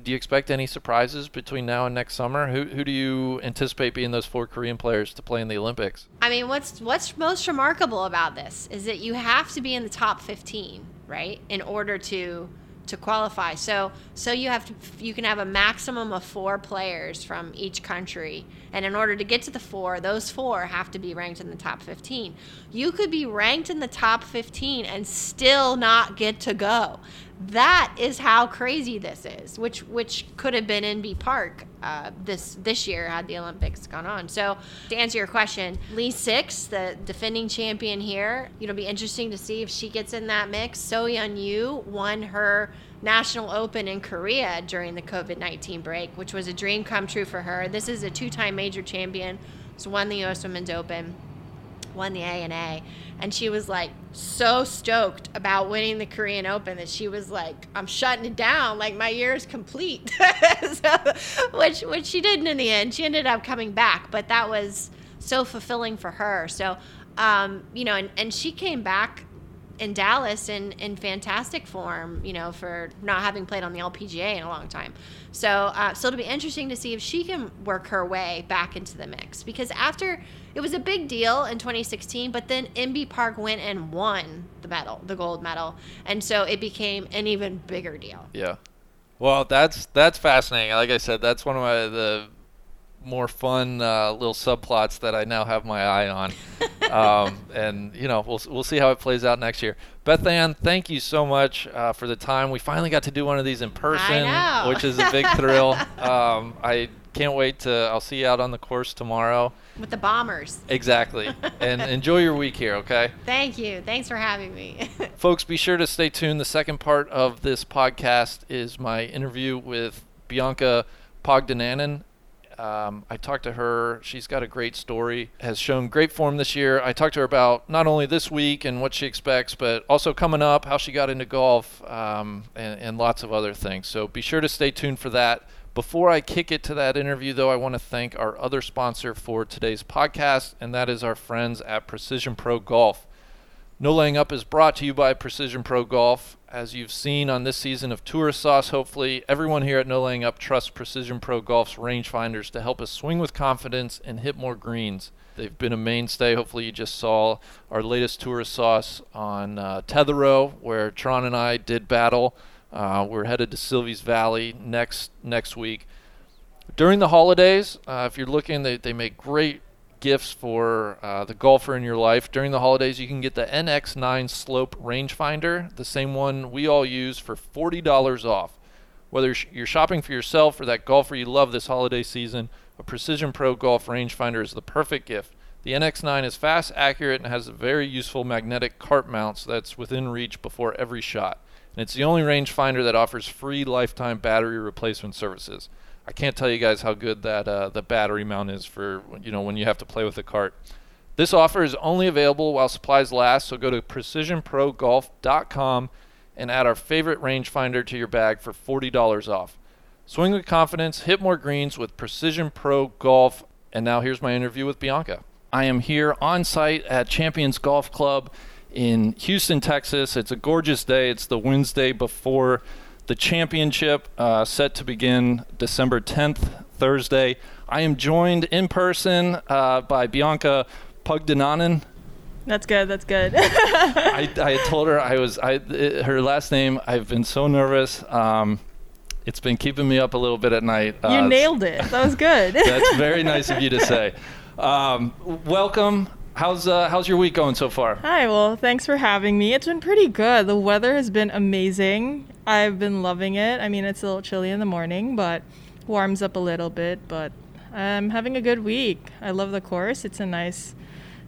Do you expect any surprises between now and next summer? Who who do you anticipate being those four Korean players to play in the Olympics? I mean, what's what's most remarkable about this is that you have to be in the top 15, right, in order to to qualify. So so you have to you can have a maximum of 4 players from each country, and in order to get to the 4, those 4 have to be ranked in the top 15. You could be ranked in the top 15 and still not get to go. That is how crazy this is, which which could have been Inbee Park uh, this this year had the Olympics gone on. So to answer your question, Lee6, the defending champion here, it'll be interesting to see if she gets in that mix. So Yeon Ryu won her national open in Korea during the COVID nineteen break, which was a dream come true for her. This is a two time major champion. She's won the U.S. Women's Open won the ANA, and she was like so stoked about winning the Korean Open that she was like, "I'm shutting it down. Like my year is complete." so, which which she didn't in the end. She ended up coming back, but that was so fulfilling for her. So, um, you know, and, and she came back in Dallas in, in fantastic form, you know, for not having played on the LPGA in a long time. So, uh, so it'll be interesting to see if she can work her way back into the mix because after it was a big deal in 2016, but then Inbee Park went and won the medal, the gold medal, and so it became an even bigger deal. Yeah. Well, that's that's fascinating. Like I said, that's one of my the more fun uh, little subplots that I now have my eye on. um, and you know, we'll we'll see how it plays out next year. Beth Ann, thank you so much uh, for the time. We finally got to do one of these in person, which is a big thrill. Um, I can't wait to. I'll see you out on the course tomorrow. With the Bombers. Exactly. and enjoy your week here, okay? Thank you. Thanks for having me. Folks, be sure to stay tuned. The second part of this podcast is my interview with Bianca Pagdanganan. Um, I talked to her. She's got a great story, has shown great form this year. I talked to her about not only this week and what she expects, but also coming up, how she got into golf, um, and, and lots of other things. So be sure to stay tuned for that. Before I kick it to that interview, though, I want to thank our other sponsor for today's podcast, and that is our friends at Precision Pro Golf. No Laying Up is brought to you by Precision Pro Golf. As you've seen on this season of Tour Sauce, hopefully, everyone here at No Laying Up trusts Precision Pro Golf's rangefinders to help us swing with confidence and hit more greens. They've been a mainstay. Hopefully, you just saw our latest Tour Sauce on uh, where Tron and I did battle. Uh, we're headed to Silvies Valley next next week. During the holidays, uh, if you're looking, they, they make great gifts for uh, the golfer in your life. During the holidays, you can get the NX9 Slope rangefinder, the same one we all use, for $40 off. Whether you're shopping for yourself or that golfer you love this holiday season, a Precision Pro Golf rangefinder is the perfect gift. The NX9 is fast, accurate, and has a very useful magnetic cart mount so that's within reach before every shot. And it's the only rangefinder that offers free lifetime battery replacement services. I can't tell you guys how good that uh, the battery mount is for you know when you have to play with the cart. This offer is only available while supplies last, so go to precisionprogolf.com and add our favorite rangefinder to your bag for $40 off. Swing with confidence, hit more greens with Precision Pro Golf. And now here's my interview with Bianca. I am here on site at Champions Golf Club in Houston, Texas. It's a gorgeous day. It's the Wednesday before the championship uh, set to begin December 10th, Thursday. I am joined in person uh, by Bianca Pagdanganan. That's good. That's good. I, I told her I was I it, her last name. I've been so nervous. Um, it's been keeping me up a little bit at night. You uh, nailed it. That was good. that's very nice of you to say. Um, welcome. How's uh, how's your week going so far? Hi. Well, thanks for having me. It's been pretty good. The weather has been amazing. I've been loving it. I mean, it's a little chilly in the morning, but warms up a little bit. But I'm having a good week. I love the course. It's a nice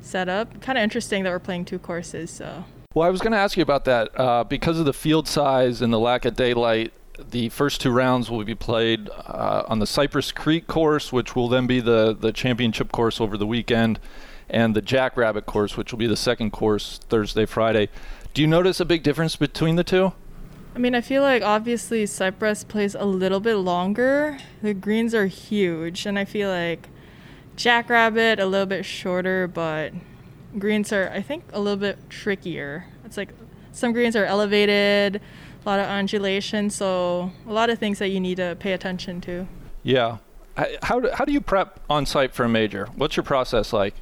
setup. Kind of interesting that we're playing two courses. So. Well, I was going to ask you about that uh, because of the field size and the lack of daylight. The first two rounds will be played uh, on the Cypress Creek course, which will then be the the championship course over the weekend and the Jackrabbit course, which will be the second course Thursday, Friday. Do you notice a big difference between the two? I mean, I feel like obviously Cypress plays a little bit longer. The greens are huge, and I feel like Jackrabbit a little bit shorter, but greens are I think a little bit trickier. It's like some greens are elevated, a lot of undulation, so a lot of things that you need to pay attention to. Yeah. How do, how do you prep on site for a major? What's your process like?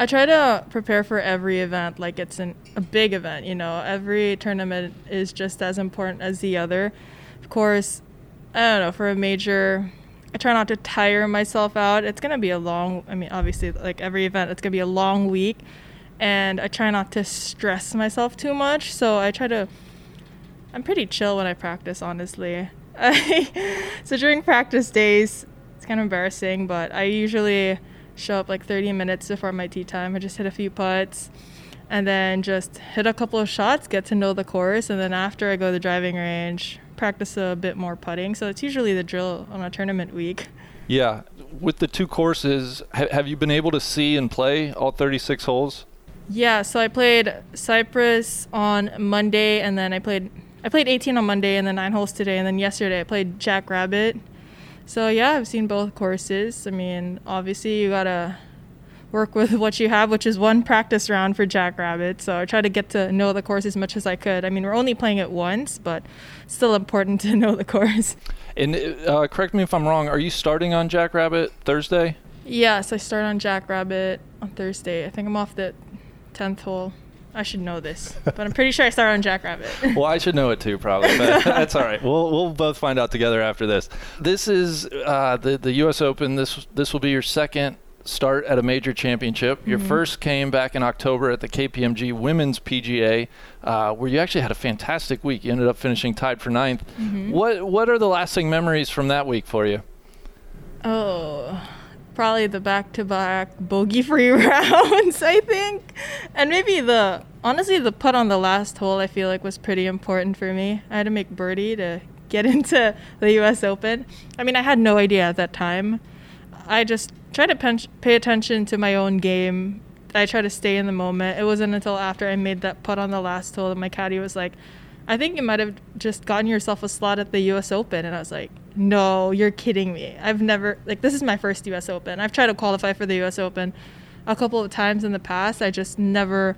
I try to prepare for every event like it's an, a big event, you know. Every tournament is just as important as the other. Of course, I don't know, for a major, I try not to tire myself out. It's going to be a long, I mean, obviously, like every event, it's going to be a long week. And I try not to stress myself too much. So I try to, I'm pretty chill when I practice, honestly. so during practice days, it's kind of embarrassing, but I usually show up like 30 minutes before my tee time. I just hit a few putts and then just hit a couple of shots, get to know the course, and then after I go to the driving range, practice a bit more putting. So it's usually the drill on a tournament week. Yeah, with the two courses, ha- have you been able to see and play all 36 holes? Yeah, so I played Cypress on Monday, and then I played I played 18 on Monday, and then nine holes today, and then yesterday I played Jackrabbit so yeah, I've seen both courses. I mean, obviously you gotta work with what you have, which is one practice round for Jackrabbit. So I try to get to know the course as much as I could. I mean, we're only playing it once, but still important to know the course. And uh, correct me if I'm wrong. Are you starting on Jackrabbit Thursday? Yes, I start on Jackrabbit on Thursday. I think I'm off the tenth hole. I should know this, but I'm pretty sure I started on Jackrabbit. well, I should know it too, probably. But that's all right. We'll we'll both find out together after this. This is uh, the the U.S. Open. This this will be your second start at a major championship. Your mm-hmm. first came back in October at the KPMG Women's PGA, uh, where you actually had a fantastic week. You ended up finishing tied for ninth. Mm-hmm. What what are the lasting memories from that week for you? Oh, probably the back-to-back bogey-free rounds, I think, and maybe the honestly the putt on the last hole. I feel like was pretty important for me. I had to make birdie to get into the U.S. Open. I mean, I had no idea at that time. I just tried to pay attention to my own game. I tried to stay in the moment. It wasn't until after I made that putt on the last hole that my caddy was like, I think you might have just gotten yourself a slot at the US Open. And I was like, no, you're kidding me. I've never, like, this is my first US Open. I've tried to qualify for the US Open a couple of times in the past. I just never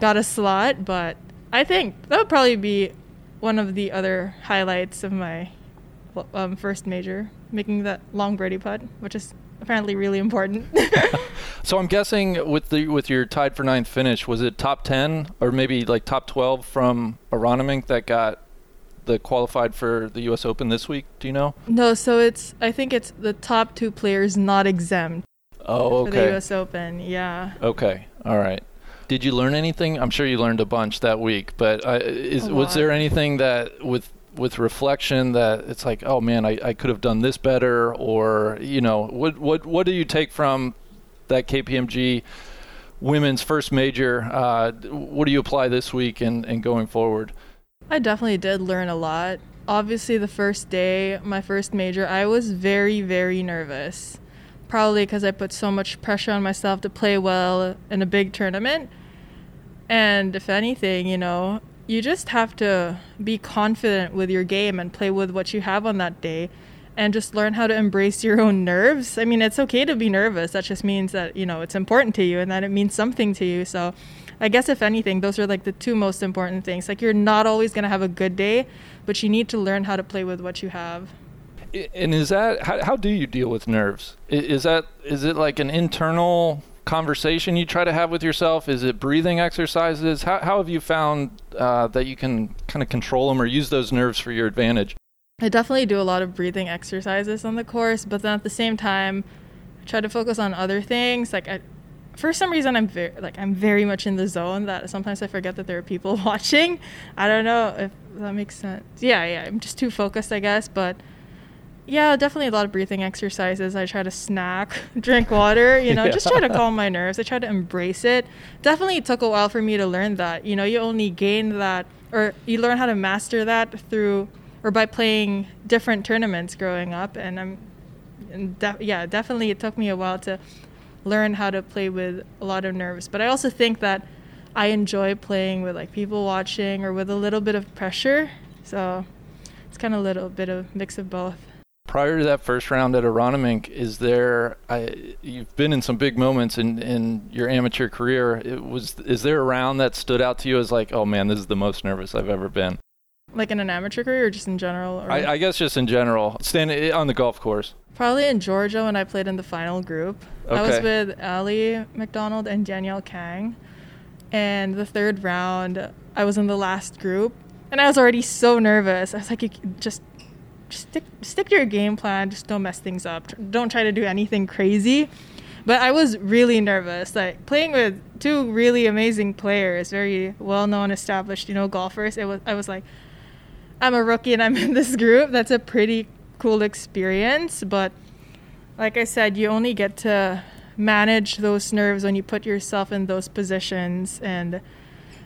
got a slot. But I think that would probably be one of the other highlights of my um, first major, making that long birdie putt, which is apparently really important. so I'm guessing with the with your tied for ninth finish, was it top ten or maybe like top twelve from Aronimink that got the qualified for the U.S. Open this week? Do you know? No, so it's I think it's the top two players not exempt. Oh, okay. For the U.S. Open, yeah. Okay, all right. Did you learn anything? I'm sure you learned a bunch that week, but uh, is was there anything that with with reflection that it's like, oh man, I, I could have done this better, or you know, what what what do you take from that KPMG women's first major? Uh, what do you apply this week and, and going forward? I definitely did learn a lot. Obviously, the first day, my first major, I was very very nervous. Probably because I put so much pressure on myself to play well in a big tournament. And if anything, you know, you just have to be confident with your game and play with what you have on that day and just learn how to embrace your own nerves. I mean, it's okay to be nervous. That just means that, you know, it's important to you and that it means something to you. So, I guess if anything, those are like the two most important things. Like you're not always going to have a good day, but you need to learn how to play with what you have. And is that how, how do you deal with nerves? Is that is it like an internal conversation you try to have with yourself? Is it breathing exercises? How, how have you found uh, that you can kind of control them or use those nerves for your advantage? I definitely do a lot of breathing exercises on the course, but then at the same time, I try to focus on other things. Like, I, for some reason, I'm very like I'm very much in the zone that sometimes I forget that there are people watching. I don't know if that makes sense. Yeah, yeah, I'm just too focused, I guess, but yeah, definitely a lot of breathing exercises. I try to snack, drink water, you know, yeah. just try to calm my nerves. I try to embrace it. Definitely took a while for me to learn that. You know, you only gain that or you learn how to master that through or by playing different tournaments growing up and I'm and de- yeah, definitely it took me a while to learn how to play with a lot of nerves. But I also think that I enjoy playing with like people watching or with a little bit of pressure. So it's kind of a little bit of mix of both prior to that first round at Aronimink, is there? I, you've been in some big moments in, in your amateur career. It was is there a round that stood out to you as like, oh man, this is the most nervous I've ever been? Like in an amateur career, or just in general? I, I, guess just in general. Standing on the golf course. Probably in Georgia when I played in the final group. Okay. I was with Ally McDonald and Danielle Kang, and the third round, I was in the last group, and I was already so nervous. I was like, just stick stick to your game plan. Just don't mess things up. Don't try to do anything crazy. But I was really nervous. Like playing with two really amazing players, very well known, established, you know, golfers. It was I was like, I'm a rookie and I'm in this group. That's a pretty cool experience. But like I said, you only get to manage those nerves when you put yourself in those positions and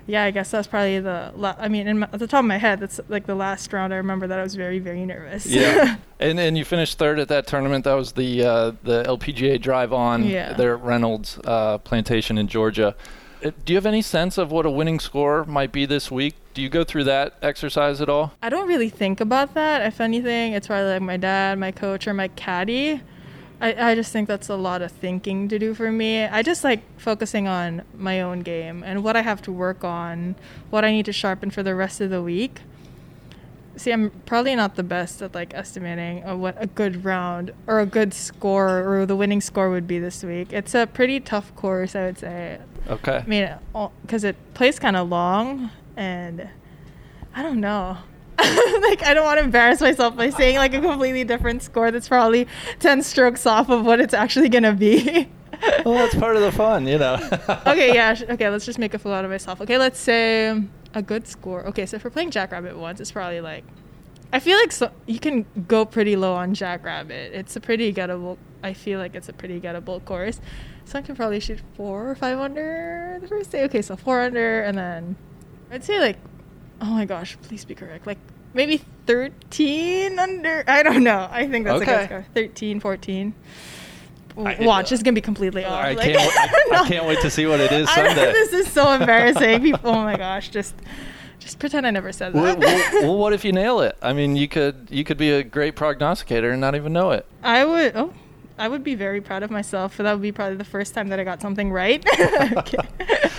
yeah, I guess that's probably the. La- I mean, my, at the top of my head, that's like the last round. I remember that I was very, very nervous. Yeah, and and you finished third at that tournament. That was the uh, the LPGA Drive On yeah. there at Reynolds uh, Plantation in Georgia. Uh, do you have any sense of what a winning score might be this week? Do you go through that exercise at all? I don't really think about that. If anything, it's probably like my dad, my coach, or my caddy. I, I just think that's a lot of thinking to do for me. I just like focusing on my own game and what I have to work on, what I need to sharpen for the rest of the week. See, I'm probably not the best at like estimating what a good round or a good score or the winning score would be this week. It's a pretty tough course, I would say. Okay. I mean, because it plays kind of long and I don't know. like I don't want to embarrass myself by saying like a completely different score that's probably 10 strokes off of what it's actually going to be. well, that's part of the fun, you know. okay, yeah. Okay, let's just make a fool out of myself. Okay, let's say a good score. Okay, so if we're playing Jackrabbit once, it's probably like I feel like so, you can go pretty low on Jackrabbit. It's a pretty gettable. I feel like it's a pretty gettable course. So I can probably shoot four or five under the first day. Okay, so four under, and then I'd say like, oh my gosh, please be correct. Like maybe 13 under. I don't know. I think that's a Okay. good score. 13, 14. I- Watch, it's gonna be completely off. I Like- can't. I, I can't wait to see what it is Sunday. this is so embarrassing. People, oh my gosh, just just pretend I never said that. well, well, what if you nail it? I mean, you could you could be a great prognosticator and not even know it. I would. Oh, I would be very proud of myself. That would be probably the first time that I got something right. Okay.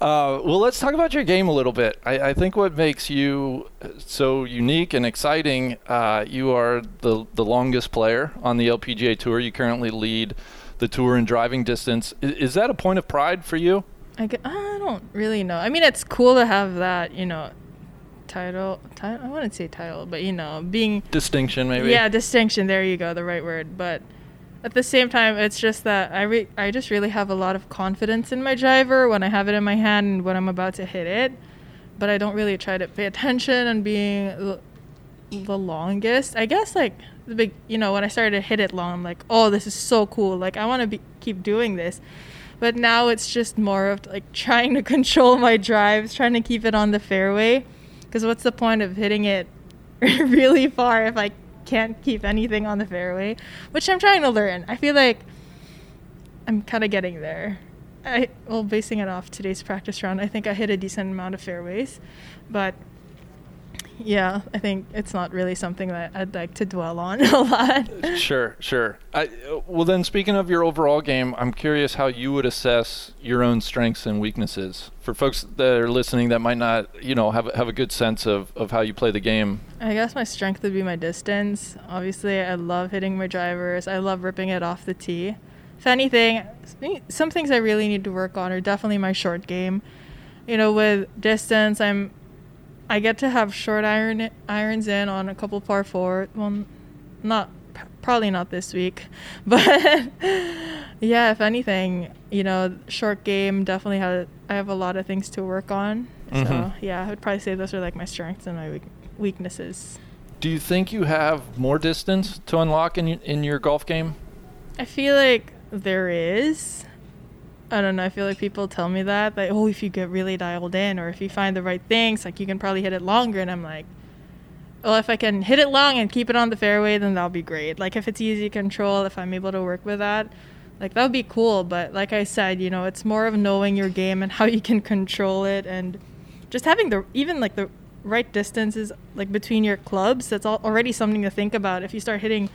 Uh, well, let's talk about your game a little bit. I, I think what makes you so unique and exciting, uh, you are the the longest player on the LPGA Tour. You currently lead the tour in driving distance. Is, is that a point of pride for you? I, g- I don't really know. I mean, it's cool to have that, you know, title. title I wouldn't say title, but you know, being Distinction, maybe. yeah, distinction. There you go, the right word. But at the same time, it's just that I re- I just really have a lot of confidence in my driver when I have it in my hand and when I'm about to hit it. But I don't really try to pay attention on being the, the longest. I guess like the big, you know, when I started to hit it long, I'm like, oh, this is so cool. Like I want to be keep doing this. But now it's just more of like trying to control my drives, trying to keep it on the fairway. Because what's the point of hitting it really far if I can't keep anything on the fairway? Which I'm trying to learn. I feel like I'm kind of getting there. I well, basing it off today's practice round, I think I hit a decent amount of fairways, but yeah, I think it's not really something that I'd like to dwell on a lot. Sure, sure. I, well, then, speaking of your overall game, I'm curious how you would assess your own strengths and weaknesses for folks that are listening that might not, you know, have have a good sense of, of how you play the game. I guess my strength would be my distance. Obviously, I love hitting my drivers. I love ripping it off the tee. If anything, some things I really need to work on are definitely my short game. You know, with distance, I'm I get to have short iron irons in on a couple par four. Well, not probably not this week, but yeah. If anything, you know, short game definitely have I have a lot of things to work on. So Mhm. yeah, I would probably say those are like my strengths and my weaknesses. Do you think you have more distance to unlock in in your golf game? I feel like there is. I don't know. I feel like people tell me that, like, oh, if you get really dialed in or if you find the right things, like you can probably hit it longer. And I'm like, well, if I can hit it long and keep it on the fairway, then that'll be great. Like if it's easy to control, if I'm able to work with that, like that would be cool. But like I said, you know, it's more of knowing your game and how you can control it and just having the even like the right distances like between your clubs. That's all, already something to think about. If you start hitting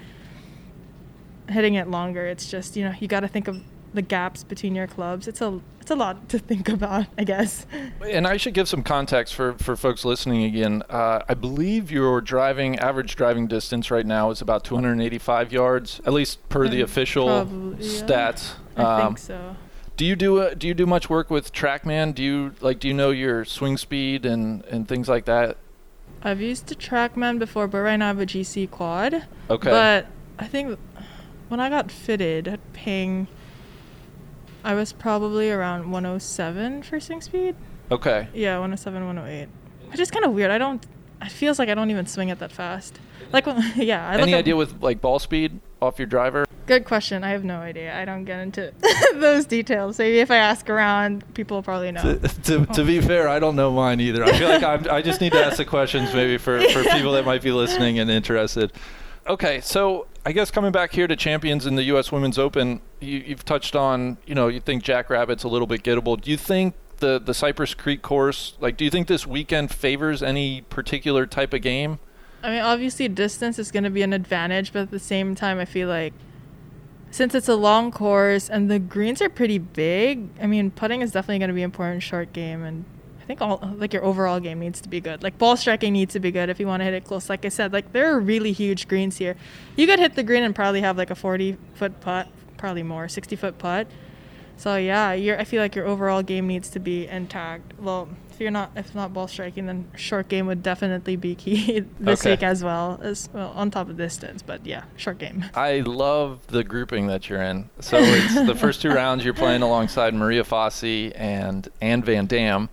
hitting it longer. It's just you know you got to think of the gaps between your clubs. It's a it's a lot to think about, I guess. And I should give some context for, for folks listening again. Uh, I believe your driving average driving distance right now is about 285 yards, at least per the Mm, official probably, yeah. stats. I Um, think so. Do you do uh, do you do much work with TrackMan? Do you like do you know your swing speed and, and things like that? I've used the TrackMan before, but right now I have a GC quad. Okay. But I think when I got fitted Ping, I was probably around 107 for swing speed. okay. Yeah, 107, 108. Which is kind of weird. I don't. It feels like I don't even swing it that fast. Like, when, yeah. I look Any up- idea with like ball speed off your driver? Good question. I have no idea. I don't get into those details. Maybe if I ask around, people will probably know. To, to, to be fair, I don't know mine either. I feel like I'm, I just need to ask the questions maybe for, for people that might be listening and interested. Okay, so I guess coming back here to champions in the U.S. Women's Open, you, you've touched on, you know, you think Jackrabbit's a little bit gettable. Do you think the, the Cypress Creek course, like, do you think this weekend favors any particular type of game? I mean, obviously, distance is going to be an advantage, but at the same time, I feel like since it's a long course and the greens are pretty big, I mean, putting is definitely going to be important short game, and think all like your overall game needs to be good. Like ball striking needs to be good if you want to hit it close. Like I said, like there are really huge greens here. You could hit the green and probably have like a 40 foot putt, probably more, 60 foot putt. So yeah, I feel like your overall game needs to be intact. Well, if you're not if not ball striking, then short game would definitely be key this Okay. week as well as well on top of distance. But yeah, short game. I love the grouping that you're in. So it's the first two rounds you're playing alongside Maria Fassi and Anne Van Dam.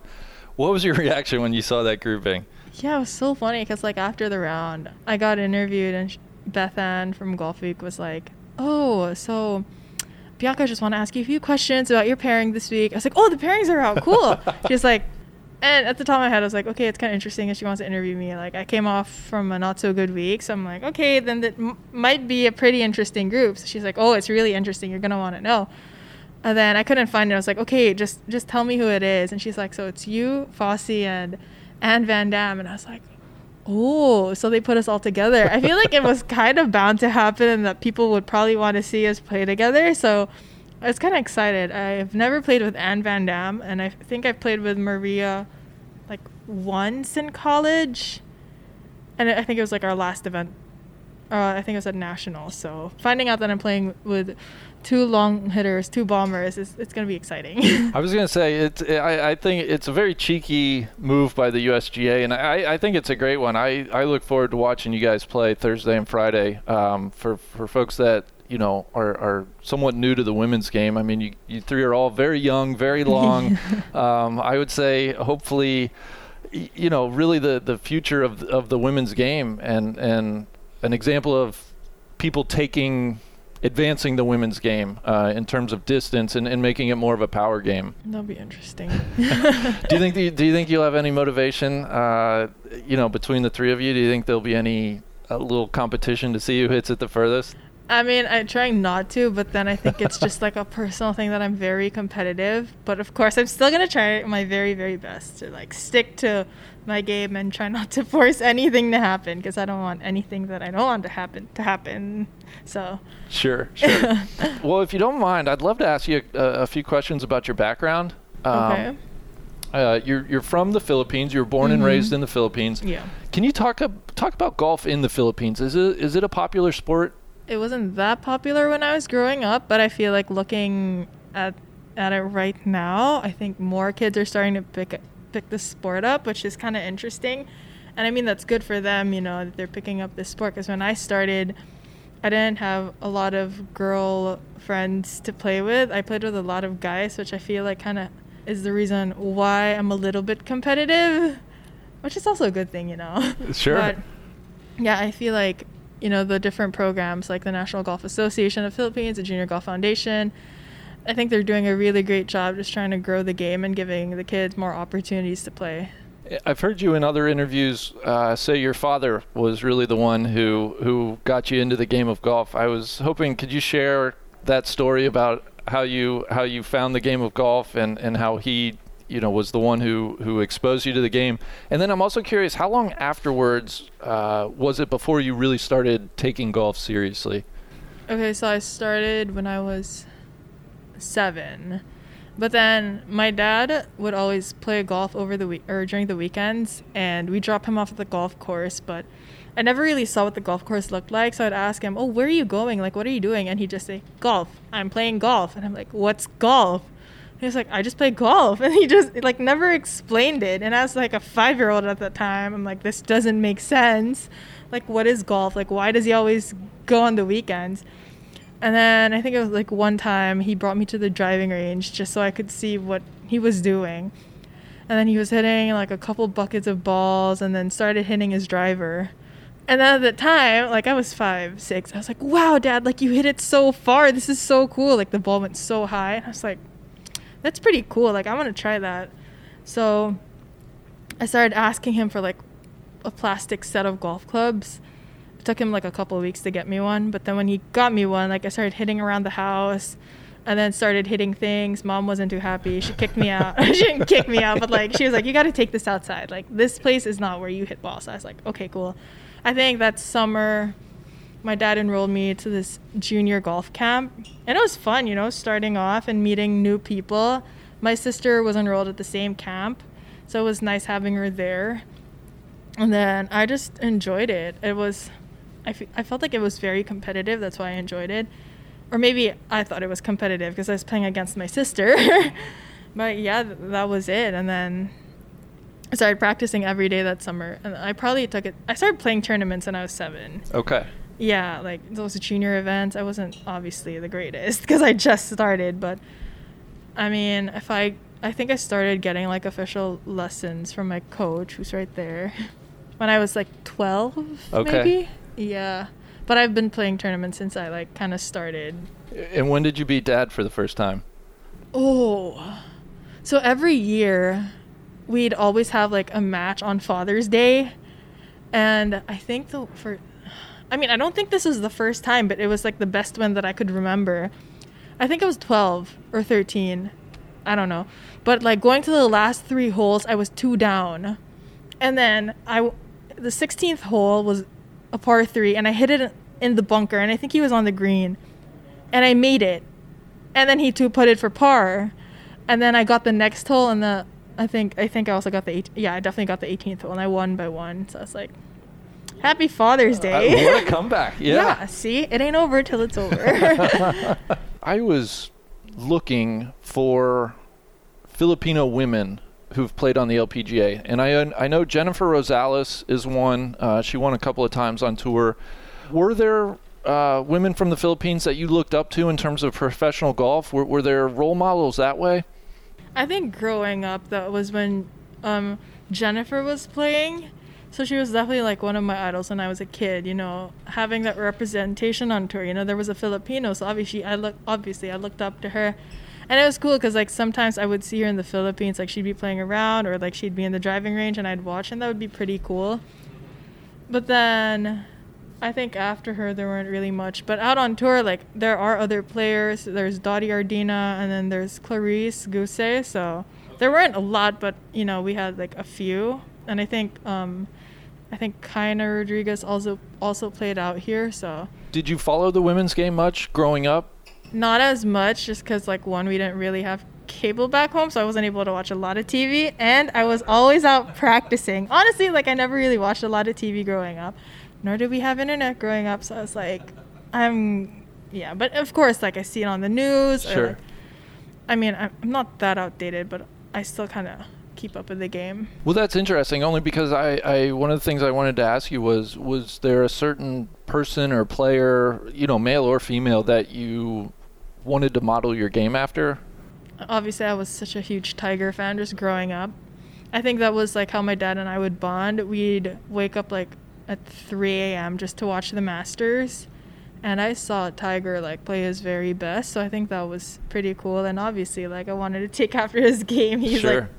What was your reaction when you saw that grouping? Yeah, it was so funny because like after the round, I got interviewed and Beth Ann from Golfweek was like, "Oh, so Bianca, I just want to ask you a few questions about your pairing this week." I was like, "Oh, the pairings are out, cool." She's like, and at the top of my head, I was like, "Okay, it's kind of interesting if she wants to interview me." Like, I came off from a not so good week, so I'm like, "Okay, then that m- might be a pretty interesting group." So she's like, "Oh, it's really interesting. You're gonna want to know." And then I couldn't find it. I was like, "Okay, just just tell me who it is." And she's like, "So it's you, Fassi, and." and Van Dam. And I was like, oh, so they put us all together. I feel like it was kind of bound to happen and that people would probably want to see us play together. So I was kind of excited. I've never played with Anne Van Dam, and I think I've played with Maria like once in college. And I think it was like our last event. Uh, I think it was at National. So finding out that I'm playing with two long hitters, two bombers, is it's going to be exciting. I was going to say it's. I, I think it's a very cheeky move by the USGA, and I, I think it's a great one. I, I look forward to watching you guys play Thursday and Friday. Um, for for folks that you know are, are somewhat new to the women's game. I mean, you, you three are all very young, very long. um, I would say hopefully, you know, really the, the future of of the women's game and and an example of people taking advancing the women's game uh, in terms of distance and, and making it more of a power game. That'll be interesting. do you think the, do you think you'll have any motivation uh, you know between the three of you do you think there'll be any a little competition to see who hits it the furthest I mean, I'm trying not to, but then I think it's just like a personal thing that I'm very competitive. But of course, I'm still gonna try my very, very best to like stick to my game and try not to force anything to happen because I don't want anything that I don't want to happen to happen. So. Sure sure. Well if you don't mind i'd love to ask you a, a few questions about your background. Um, okay, uh, you're, you're from the philippines. You were born and Mhm. raised in the philippines. Yeah, can you talk talk about golf in the philippines? Is it is it a popular sport it wasn't that popular when I was growing up, but I feel like looking at at it right now, I think more kids are starting to pick pick the sport up, which is kind of interesting. And I mean that's good for them, you know, that they're picking up this sport because when I started, I didn't have a lot of girl friends to play with. I played with a lot of guys, which I feel like kind of is the reason why I'm a little bit competitive, which is also a good thing, you know. Sure. But yeah, I feel like you know the different programs like the National Golf Association of Philippines, the Junior Golf Foundation. I think they're doing a really great job just trying to grow the game and giving the kids more opportunities to play. I've heard you in other interviews uh, say your father was really the one who who got you into the game of golf. I was hoping could you share that story about how you how you found the game of golf and, and how he you know was the one who who exposed you to the game. And then I'm also curious how long afterwards uh, was it before you really started taking golf seriously? Okay, so I started when I was seven, but then my dad would always play golf over the week or during the weekends, and we drop him off at the golf course. But I never really saw what the golf course looked like, so I'd ask him, "Oh, where are you going? Like, what are you doing?" And he'd just say, "Golf. I'm playing golf." And I'm like, "What's golf?" He was like, I just play golf. And he just, like, never explained it. And as, like, a five year old at the time, I'm like, this doesn't make sense. Like, what is golf? Like, why does he always go on the weekends? And then I think it was, like, one time he brought me to the driving range just so I could see what he was doing. And then he was hitting, like, a couple buckets of balls and then started hitting his driver. And then at the time, like I was five, six, I was like, wow, dad, like you hit it so far. This is so cool. Like the ball went so high. And I was like, that's pretty cool. Like, I want to try that. So I started asking him for like a plastic set of golf clubs. It took him like a couple weeks to get me one. But then when he got me one, like I started hitting around the house and then started hitting things. Mom wasn't too happy. She kicked me out. she didn't kick me out, but like she was like, you got to take this outside. Like, this place is not where you hit balls. So I was like, okay, cool. I think that summer my dad enrolled me to this junior golf camp. And it was fun you know starting off and meeting new people. My sister was enrolled at the same camp so it was nice having her there. And then i just enjoyed it. It was I, I felt like it was very competitive that's why i enjoyed it. Or maybe i thought it was competitive because i was playing against my sister. But yeah th- that was it. And then i started practicing every day that summer. And i probably took it i started playing tournaments when i was seven. Okay. Yeah, like those junior events, I wasn't obviously the greatest because I just started, but I mean, if I I think I started getting like official lessons from my coach who's right there. when I was like 12, Okay. maybe. Yeah. But I've been playing tournaments since I like kind of started. And when did you beat Dad for the first time? Oh. So every year we'd always have like a match on Father's Day. And I think the for I mean, I don't think this is the first time, but it was like the best one that I could remember. I think I was 12 or 13. I don't know. But like going to the last 3 holes, I was 2 down. And then I the 16th hole was a par 3 and I hit it in the bunker and I think he was on the green. And I made it and then he two putted for par, and then I got the next hole and the I think I think I also got the yeah I definitely got the 18th hole and I won by one so I was like, Happy Father's Day. Uh, Day. what a comeback! yeah. see it ain't over till it's over. I was looking for Filipino women who've played on the LPGA, and I I know Jennifer Rosales is one. Uh, she won a couple of times on tour. Were there uh, women from the Philippines that you looked up to in terms of professional golf? Were, were there role models that way? I think growing up that was when um, Jennifer was playing. So she was definitely like one of my idols when I was a kid, you know, having that representation on tour. You know, there was a Filipino, so obviously I look obviously I looked up to her. And it was cool cuz like sometimes I would see her in the Philippines like she'd be playing around or like she'd be in the driving range and I'd watch and that would be pretty cool. But then I think after her there weren't really much. But out on tour, like there are other players. There's Dottie Ardina and then there's Clariss Guce. So there weren't a lot, but you know we had like a few. And I think um, I think Kaina Rodriguez also also played out here. So Did you follow the women's game much growing up? not as much, just because like one we didn't really have cable back home, so I wasn't able to watch a lot of TV. And I was always out practicing. Honestly, like I never really watched a lot of TV growing up nor did we have internet growing up. So I was like, I'm, yeah. But of course, like I see it on the news. or, Sure. like- I mean, I'm not that outdated, but I still kind of keep up with the game. Well, that's interesting. Only because I, I one of the things I wanted to ask you was was there a certain person or player, you know, male or female, that you wanted to model your game after? Obviously, I was such a huge Tiger fan just growing up. I think that was like how my dad and I would bond. We'd wake up like at 3 a.m. just to watch the Masters. And I saw Tiger like play his very best, so I think that was pretty cool. And obviously, like I wanted to take after his game. He's Sure. like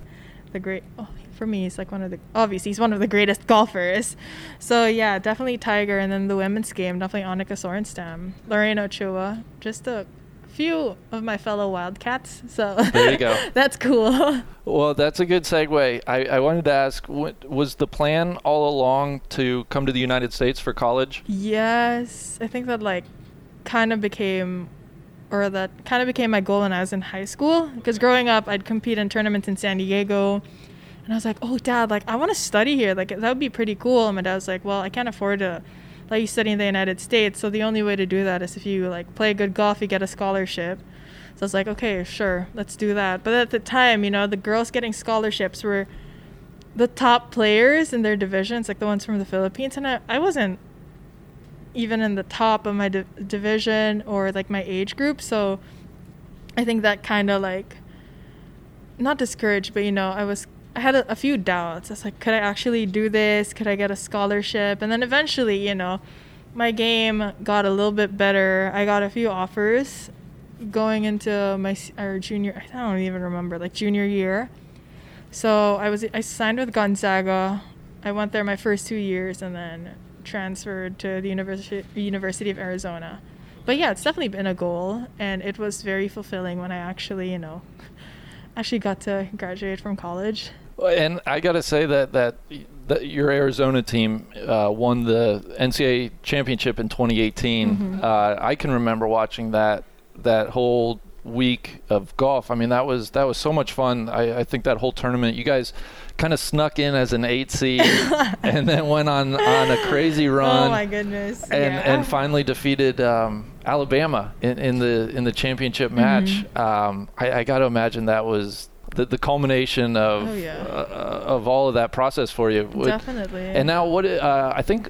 the great. Oh, for me, he's like one of the obviously he's one of the greatest golfers. So yeah, definitely Tiger. And then the women's game, definitely Annika Sorenstam, Lorena Ochoa, just a few of my fellow Wildcats. So There you go. that's cool. Well, that's a good segue. I, I wanted to ask, what, was the plan all along to come to the United States for college? yes, I think that like kind of became or that kind of became my goal when I was in high school because growing up I'd compete in tournaments in San Diego and I was like, "Oh, dad, like I want to study here. Like that would be pretty cool." And my dad was like, "Well, I can't afford to let you study in the United States, so the only way to do that is if you like play good golf, you get a scholarship." So I was like, "Okay, sure, let's do that." But at the time, you know, the girls getting scholarships were the top players in their divisions, like the ones from the Philippines, and I, I wasn't even in the top of my di- division or like my age group. So I think that kind of like not discouraged, but you know, I was I had a, a few doubts. I was like, could I actually do this? Could I get a scholarship? And then eventually, you know, my game got a little bit better. I got a few offers going into my or junior. I don't even remember like junior year. So I was I signed with Gonzaga. I went there my first two years and then transferred to the University University of Arizona. But yeah, it's definitely been a goal, and it was very fulfilling when I actually, you know, actually got to graduate from college. And I got to say that, that that your Arizona team uh, won the NCAA championship in 2018. Uh, I can remember watching that that whole week of golf. I mean, that was that was so much fun. I, I think that whole tournament, you guys kind of snuck in as an eight seed, and then went on on a crazy run. oh my goodness! and yeah. and finally defeated um, Alabama in, in the in the championship Mm-hmm. match. Um, I, I got to imagine that was the, the culmination of Oh, yeah. uh, of all of that process for you. Would- definitely. And now what? Uh, I think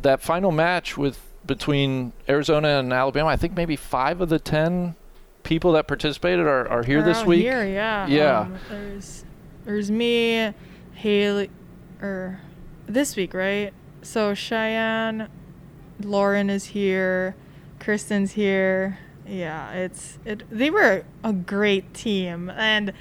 that final match with between Arizona and Alabama. I think maybe five of the ten people that participated are, are here this Around week. Here, yeah. Yeah. Um, there's me, Haley, or this week, right? So Cheyenne, Lauren is here, Kristen's here. Yeah, it's it. They were a great team, and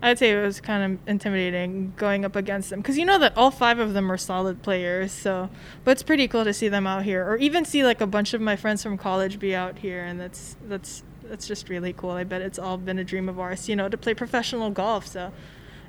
I'd say it was kind of intimidating going up against them because you know that all five of them are solid players. So, but it's pretty cool to see them out here, or even see like a bunch of my friends from college be out here, and that's that's that's just really cool. I bet it's all been a dream of ours, you know, to play professional golf. So,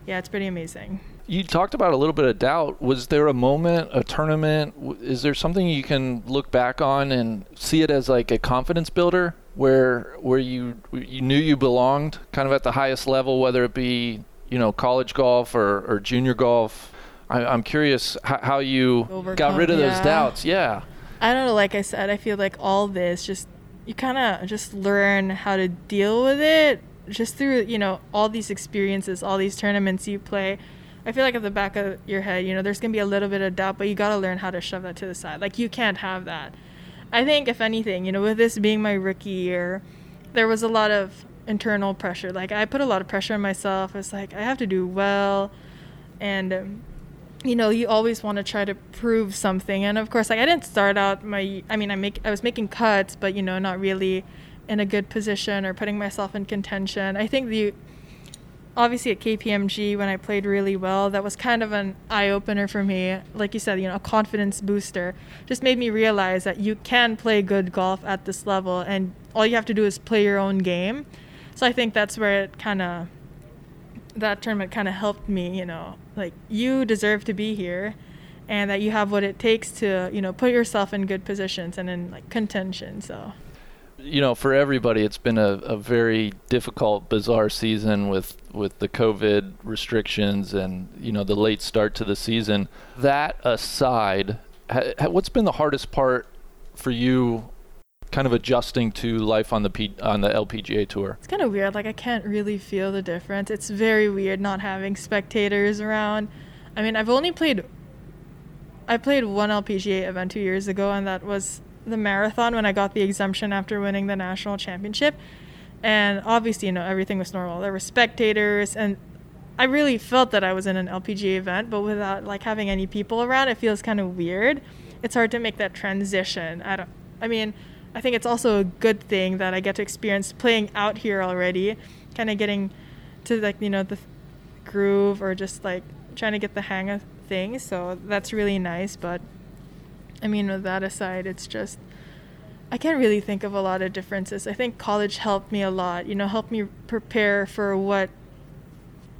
yeah, it's pretty amazing. You talked about a little bit of doubt. Was there a moment, a tournament? Is there something you can look back on and see it as like a confidence builder, where where you you knew you belonged, kind of at the highest level, whether it be you know college golf or, or junior golf? I, am curious how, how you Overcome, got rid of yeah. those doubts. Yeah. I don't know. Like I said, I feel like all this just you kind of just learn how to deal with it just through you know all these experiences, all these tournaments you play. I feel like at the back of your head, you know, there's gonna be a little bit of doubt, but you gotta learn how to shove that to the side. Like you can't have that. I think if anything, you know, with this being my rookie year, there was a lot of internal pressure. Like I put a lot of pressure on myself. It's like I have to do well, and um, you know, you always want to try to prove something. And of course, like I didn't start out my. I mean, I make I was making cuts, but you know, not really in a good position or putting myself in contention. I think the obviously at KPMG when I played really well, that was kind of an eye opener for me. Like you said, you know, a confidence booster. Just made me realize that you can play good golf at this level and all you have to do is play your own game. So I think that's where it kind of that tournament kind of helped me, you know, like you deserve to be here and that you have what it takes to, you know, put yourself in good positions and in like contention. So you know, for everybody, it's been a, a very difficult, bizarre season with, with the COVID restrictions and, you know, the late start to the season. That aside, ha, ha, what's been the hardest part for you kind of adjusting to life on the P, on the LPGA tour? It's kind of weird. Like I can't really feel the difference. It's very weird not having spectators around. I mean, I've only played I played one LPGA event 2 years ago and that was the marathon when I got the exemption after winning the national championship. And obviously, you know, everything was normal. There were spectators and I really felt that I was in an LPGA event, but without like having any people around, it feels kind of weird. It's hard to make that transition. I don't I mean, I think it's also a good thing that I get to experience playing out here already, kind of getting to like, you know, the groove or just like trying to get the hang of things. So that's really nice, but I mean, with that aside, it's just I can't really think of a lot of differences. I think college helped me a lot, you know, helped me prepare for what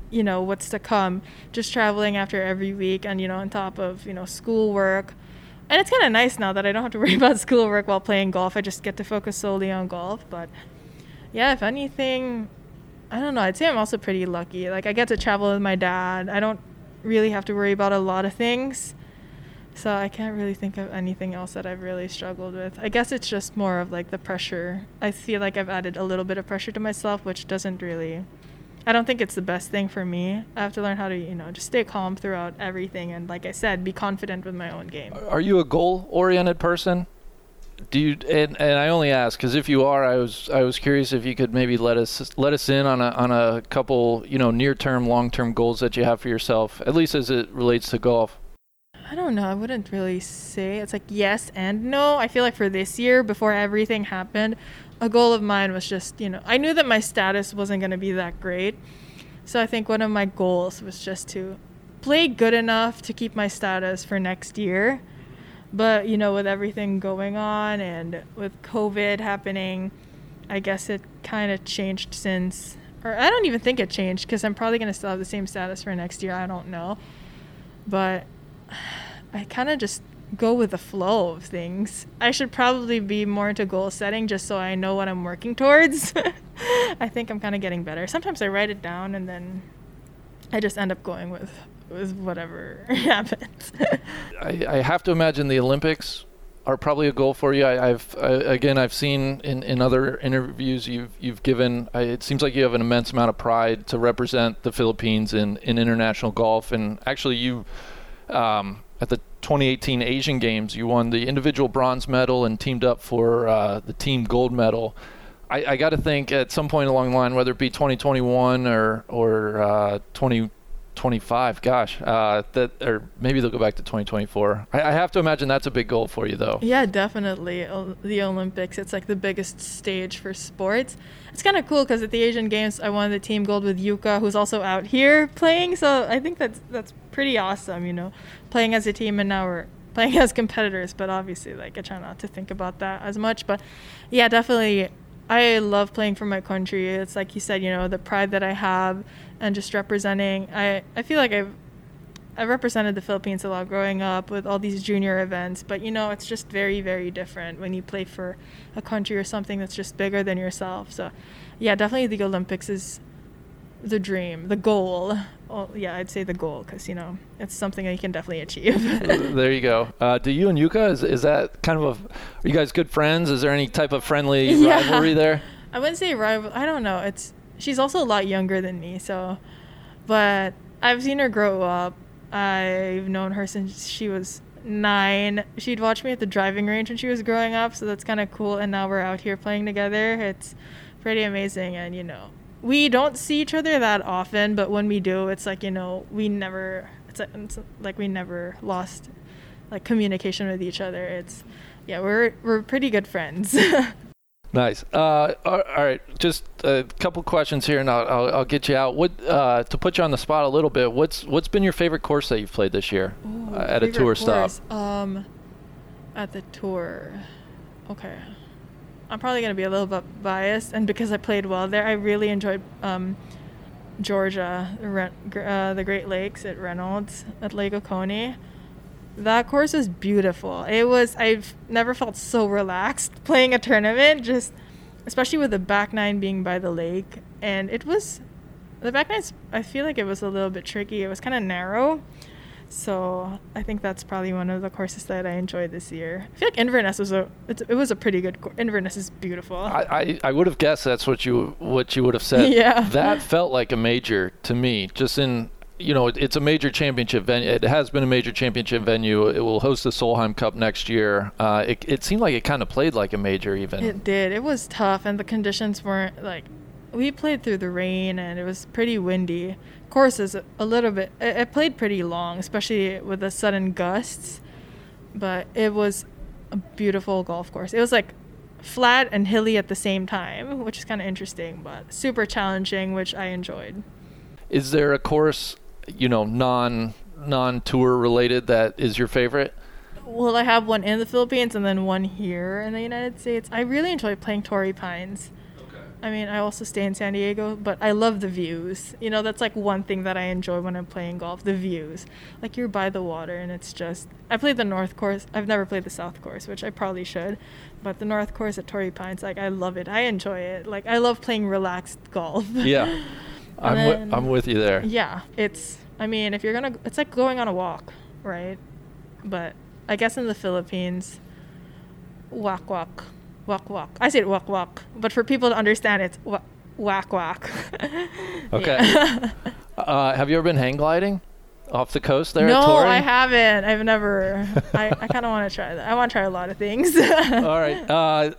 you know, what's to come. Just traveling after every week and, you know, on top of, you know, schoolwork. And it's kind of nice now that I don't have to worry about schoolwork while playing golf. I just get to focus solely on golf, but yeah, if anything, I don't know. I'd say I'm also pretty lucky. Like I get to travel with my dad. I don't really have to worry about a lot of things. So I can't really think of anything else that I've really struggled with. I guess it's just more of like the pressure. I feel like I've added a little bit of pressure to myself, which doesn't really I don't think it's the best thing for me. I have to learn how to, you know, just stay calm throughout everything and like I said, be confident with my own game. Are you a goal-oriented person? Do you and, and I only ask because if you are, I was I was curious if you could maybe let us let us in on a on a couple you know near term, long term goals that you have for yourself, at least as it relates to golf. I don't know. I wouldn't really say it's like yes and no. I feel like for this year, before everything happened, a goal of mine was just, you know, I knew that my status wasn't going to be that great. So I think one of my goals was just to play good enough to keep my status for next year. But, you know, with everything going on and with COVID happening, I guess it kind of changed since, or I don't even think it changed because I'm probably going to still have the same status for next year. I don't know. But I kind of just go with the flow of things. I should probably be more into goal setting just so I know what I'm working towards. I think I'm kind of getting better. Sometimes I write it down and then I just end up going with with whatever happens. I, I have to imagine the Olympics are probably a goal for you. I, have again I've seen in, in other interviews you've you've given. I, it seems like you have an immense amount of pride to represent the Philippines in, in international golf, and actually you um, at the 2018 Asian Games, you won the individual bronze medal and teamed up for uh, the team gold medal. I, I got to think at some point along the line, whether it be 2021 or or uh, 20 25. Gosh, uh, that or maybe they'll go back to 2024. I, I have to imagine that's a big goal for you, though. Yeah, definitely. O- The Olympics, it's like the biggest stage for sports. It's kind of cool because at the Asian Games, I won the team gold with Yuka, who's also out here playing. So I think that's that's pretty awesome, you know, playing as a team and now we're playing as competitors. But obviously, like I try not to think about that as much. But yeah, definitely, I love playing for my country. It's like you said, you know, the pride that I have and just representing. I I feel like I've I represented the Philippines a lot growing up with all these junior events, but you know, it's just very, very different when you play for a country or something that's just bigger than yourself. So, yeah, definitely the Olympics is the dream, the goal. Oh, yeah, I'd say the goal because, you know, it's something that you can definitely achieve. there you go. Uh, do you and Yuka is, is that kind of a? Are you guys good friends? Is there any type of friendly Yeah. rivalry there? I wouldn't say rival. I don't know. It's she's also a lot younger than me, so. But I've seen her grow up. I've known her since she was nine. She'd watch me at the driving range when she was growing up, so that's kind of cool. And now we're out here playing together. It's pretty amazing, and you know, we don't see each other that often, but when we do, it's like you know, we never. It's like, it's like we never lost like communication with each other. It's yeah, we're we're pretty good friends. Nice. Uh, all all right, just a couple questions here, and I'll, I'll, I'll get you out. What uh, to put you on the spot a little bit? What's what's been your favorite course that you've played this year uh, at a tour stop? Um, at the tour. Okay. I'm probably gonna be a little bit biased, and because I played well there, I really enjoyed um, Georgia, the uh, the Great Lakes at Reynolds at Lake Oconee. That course was beautiful. It was. I've never felt so relaxed playing a tournament. Just, especially with the back nine being by the lake, and it was. The back nine. I feel like it was a little bit tricky. It was kind of narrow. So I think that's probably one of the courses that I enjoyed this year. I feel like Inverness was a it was a pretty good course. Inverness is beautiful. I, I, I would have guessed that's what you what you would have said. Yeah. That felt like a major to me. Just in you know, it, it's a major championship venue. It has been a major championship venue. It will host the Solheim Cup next year. Uh, it, it seemed like it kind of played like a major even. It did. It was tough, and the conditions weren't like. We played through the rain, and it was pretty windy. Course is a, little bit. It, it played pretty long, especially with the sudden gusts. But it was a beautiful golf course. It was like flat and hilly at the same time, which is kind of interesting, but super challenging, which I enjoyed. Is there a course, you know, non non tour related that is your favorite? Well, I have one in the Philippines and then one here in the United States. I really enjoy playing Torrey Pines. Okay. I mean, I also stay in San Diego, but I love the views. You know, that's like one thing that I enjoy when I'm playing golf the views. Like, you're by the water, and it's just. I played the North Course. I've never played the South Course, which I probably should. But the North Course at Torrey Pines, like, I love it. I enjoy it. Like, I love playing relaxed golf. Yeah. I'm, And wi- I'm with you there. Yeah, it's. I mean, if you're gonna, it's like going on a walk, right? But I guess in the Philippines, walk walk, walk walk. I said walk walk, but for people to understand, it's wa- Wack Wack. Okay. Uh, have you ever been hang gliding off the coast there no. I haven't. I've never. I, I kind of want to try that. I want to try a lot of things. All right. Uh,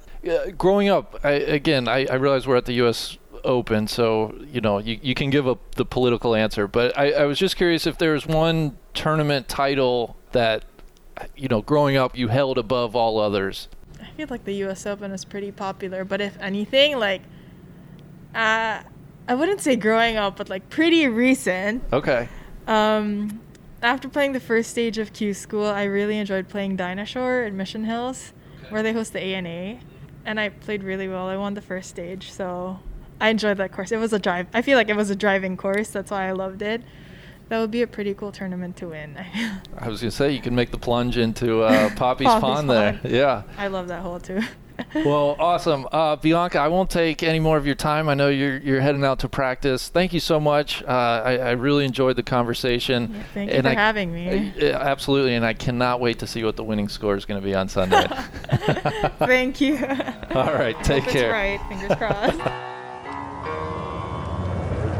growing up, I, again, I, I realize we're at the U.S. Open, so you know you, you can give a the political answer. But I, I was just curious if there's one tournament title that you know, growing up, you held above all others. I feel like the U.S. Open is pretty popular, but if anything, like, uh, I wouldn't say growing up, but like pretty recent. Okay. Um, after playing the first stage of Q School, I really enjoyed playing Dinah Shore at Mission Hills, where they host the ANA, and I played really well. I won the first stage, so I enjoyed that course. It was a drive. I feel like it was a driving course. That's why I loved it. That would be a pretty cool tournament to win. I was gonna say you can make the plunge into uh, Poppy's, Poppie's Pond there. Yeah. I love that hole too. Well, awesome, uh, Bianca. I won't take any more of your time. I know you're you're heading out to practice. Thank you so much. Uh, I, I really enjoyed the conversation. Yeah, thank you And for I- having me. Uh, absolutely, and I cannot wait to see what the winning score is going to be on Sunday. Thank you. All right, take care. Right. Fingers crossed.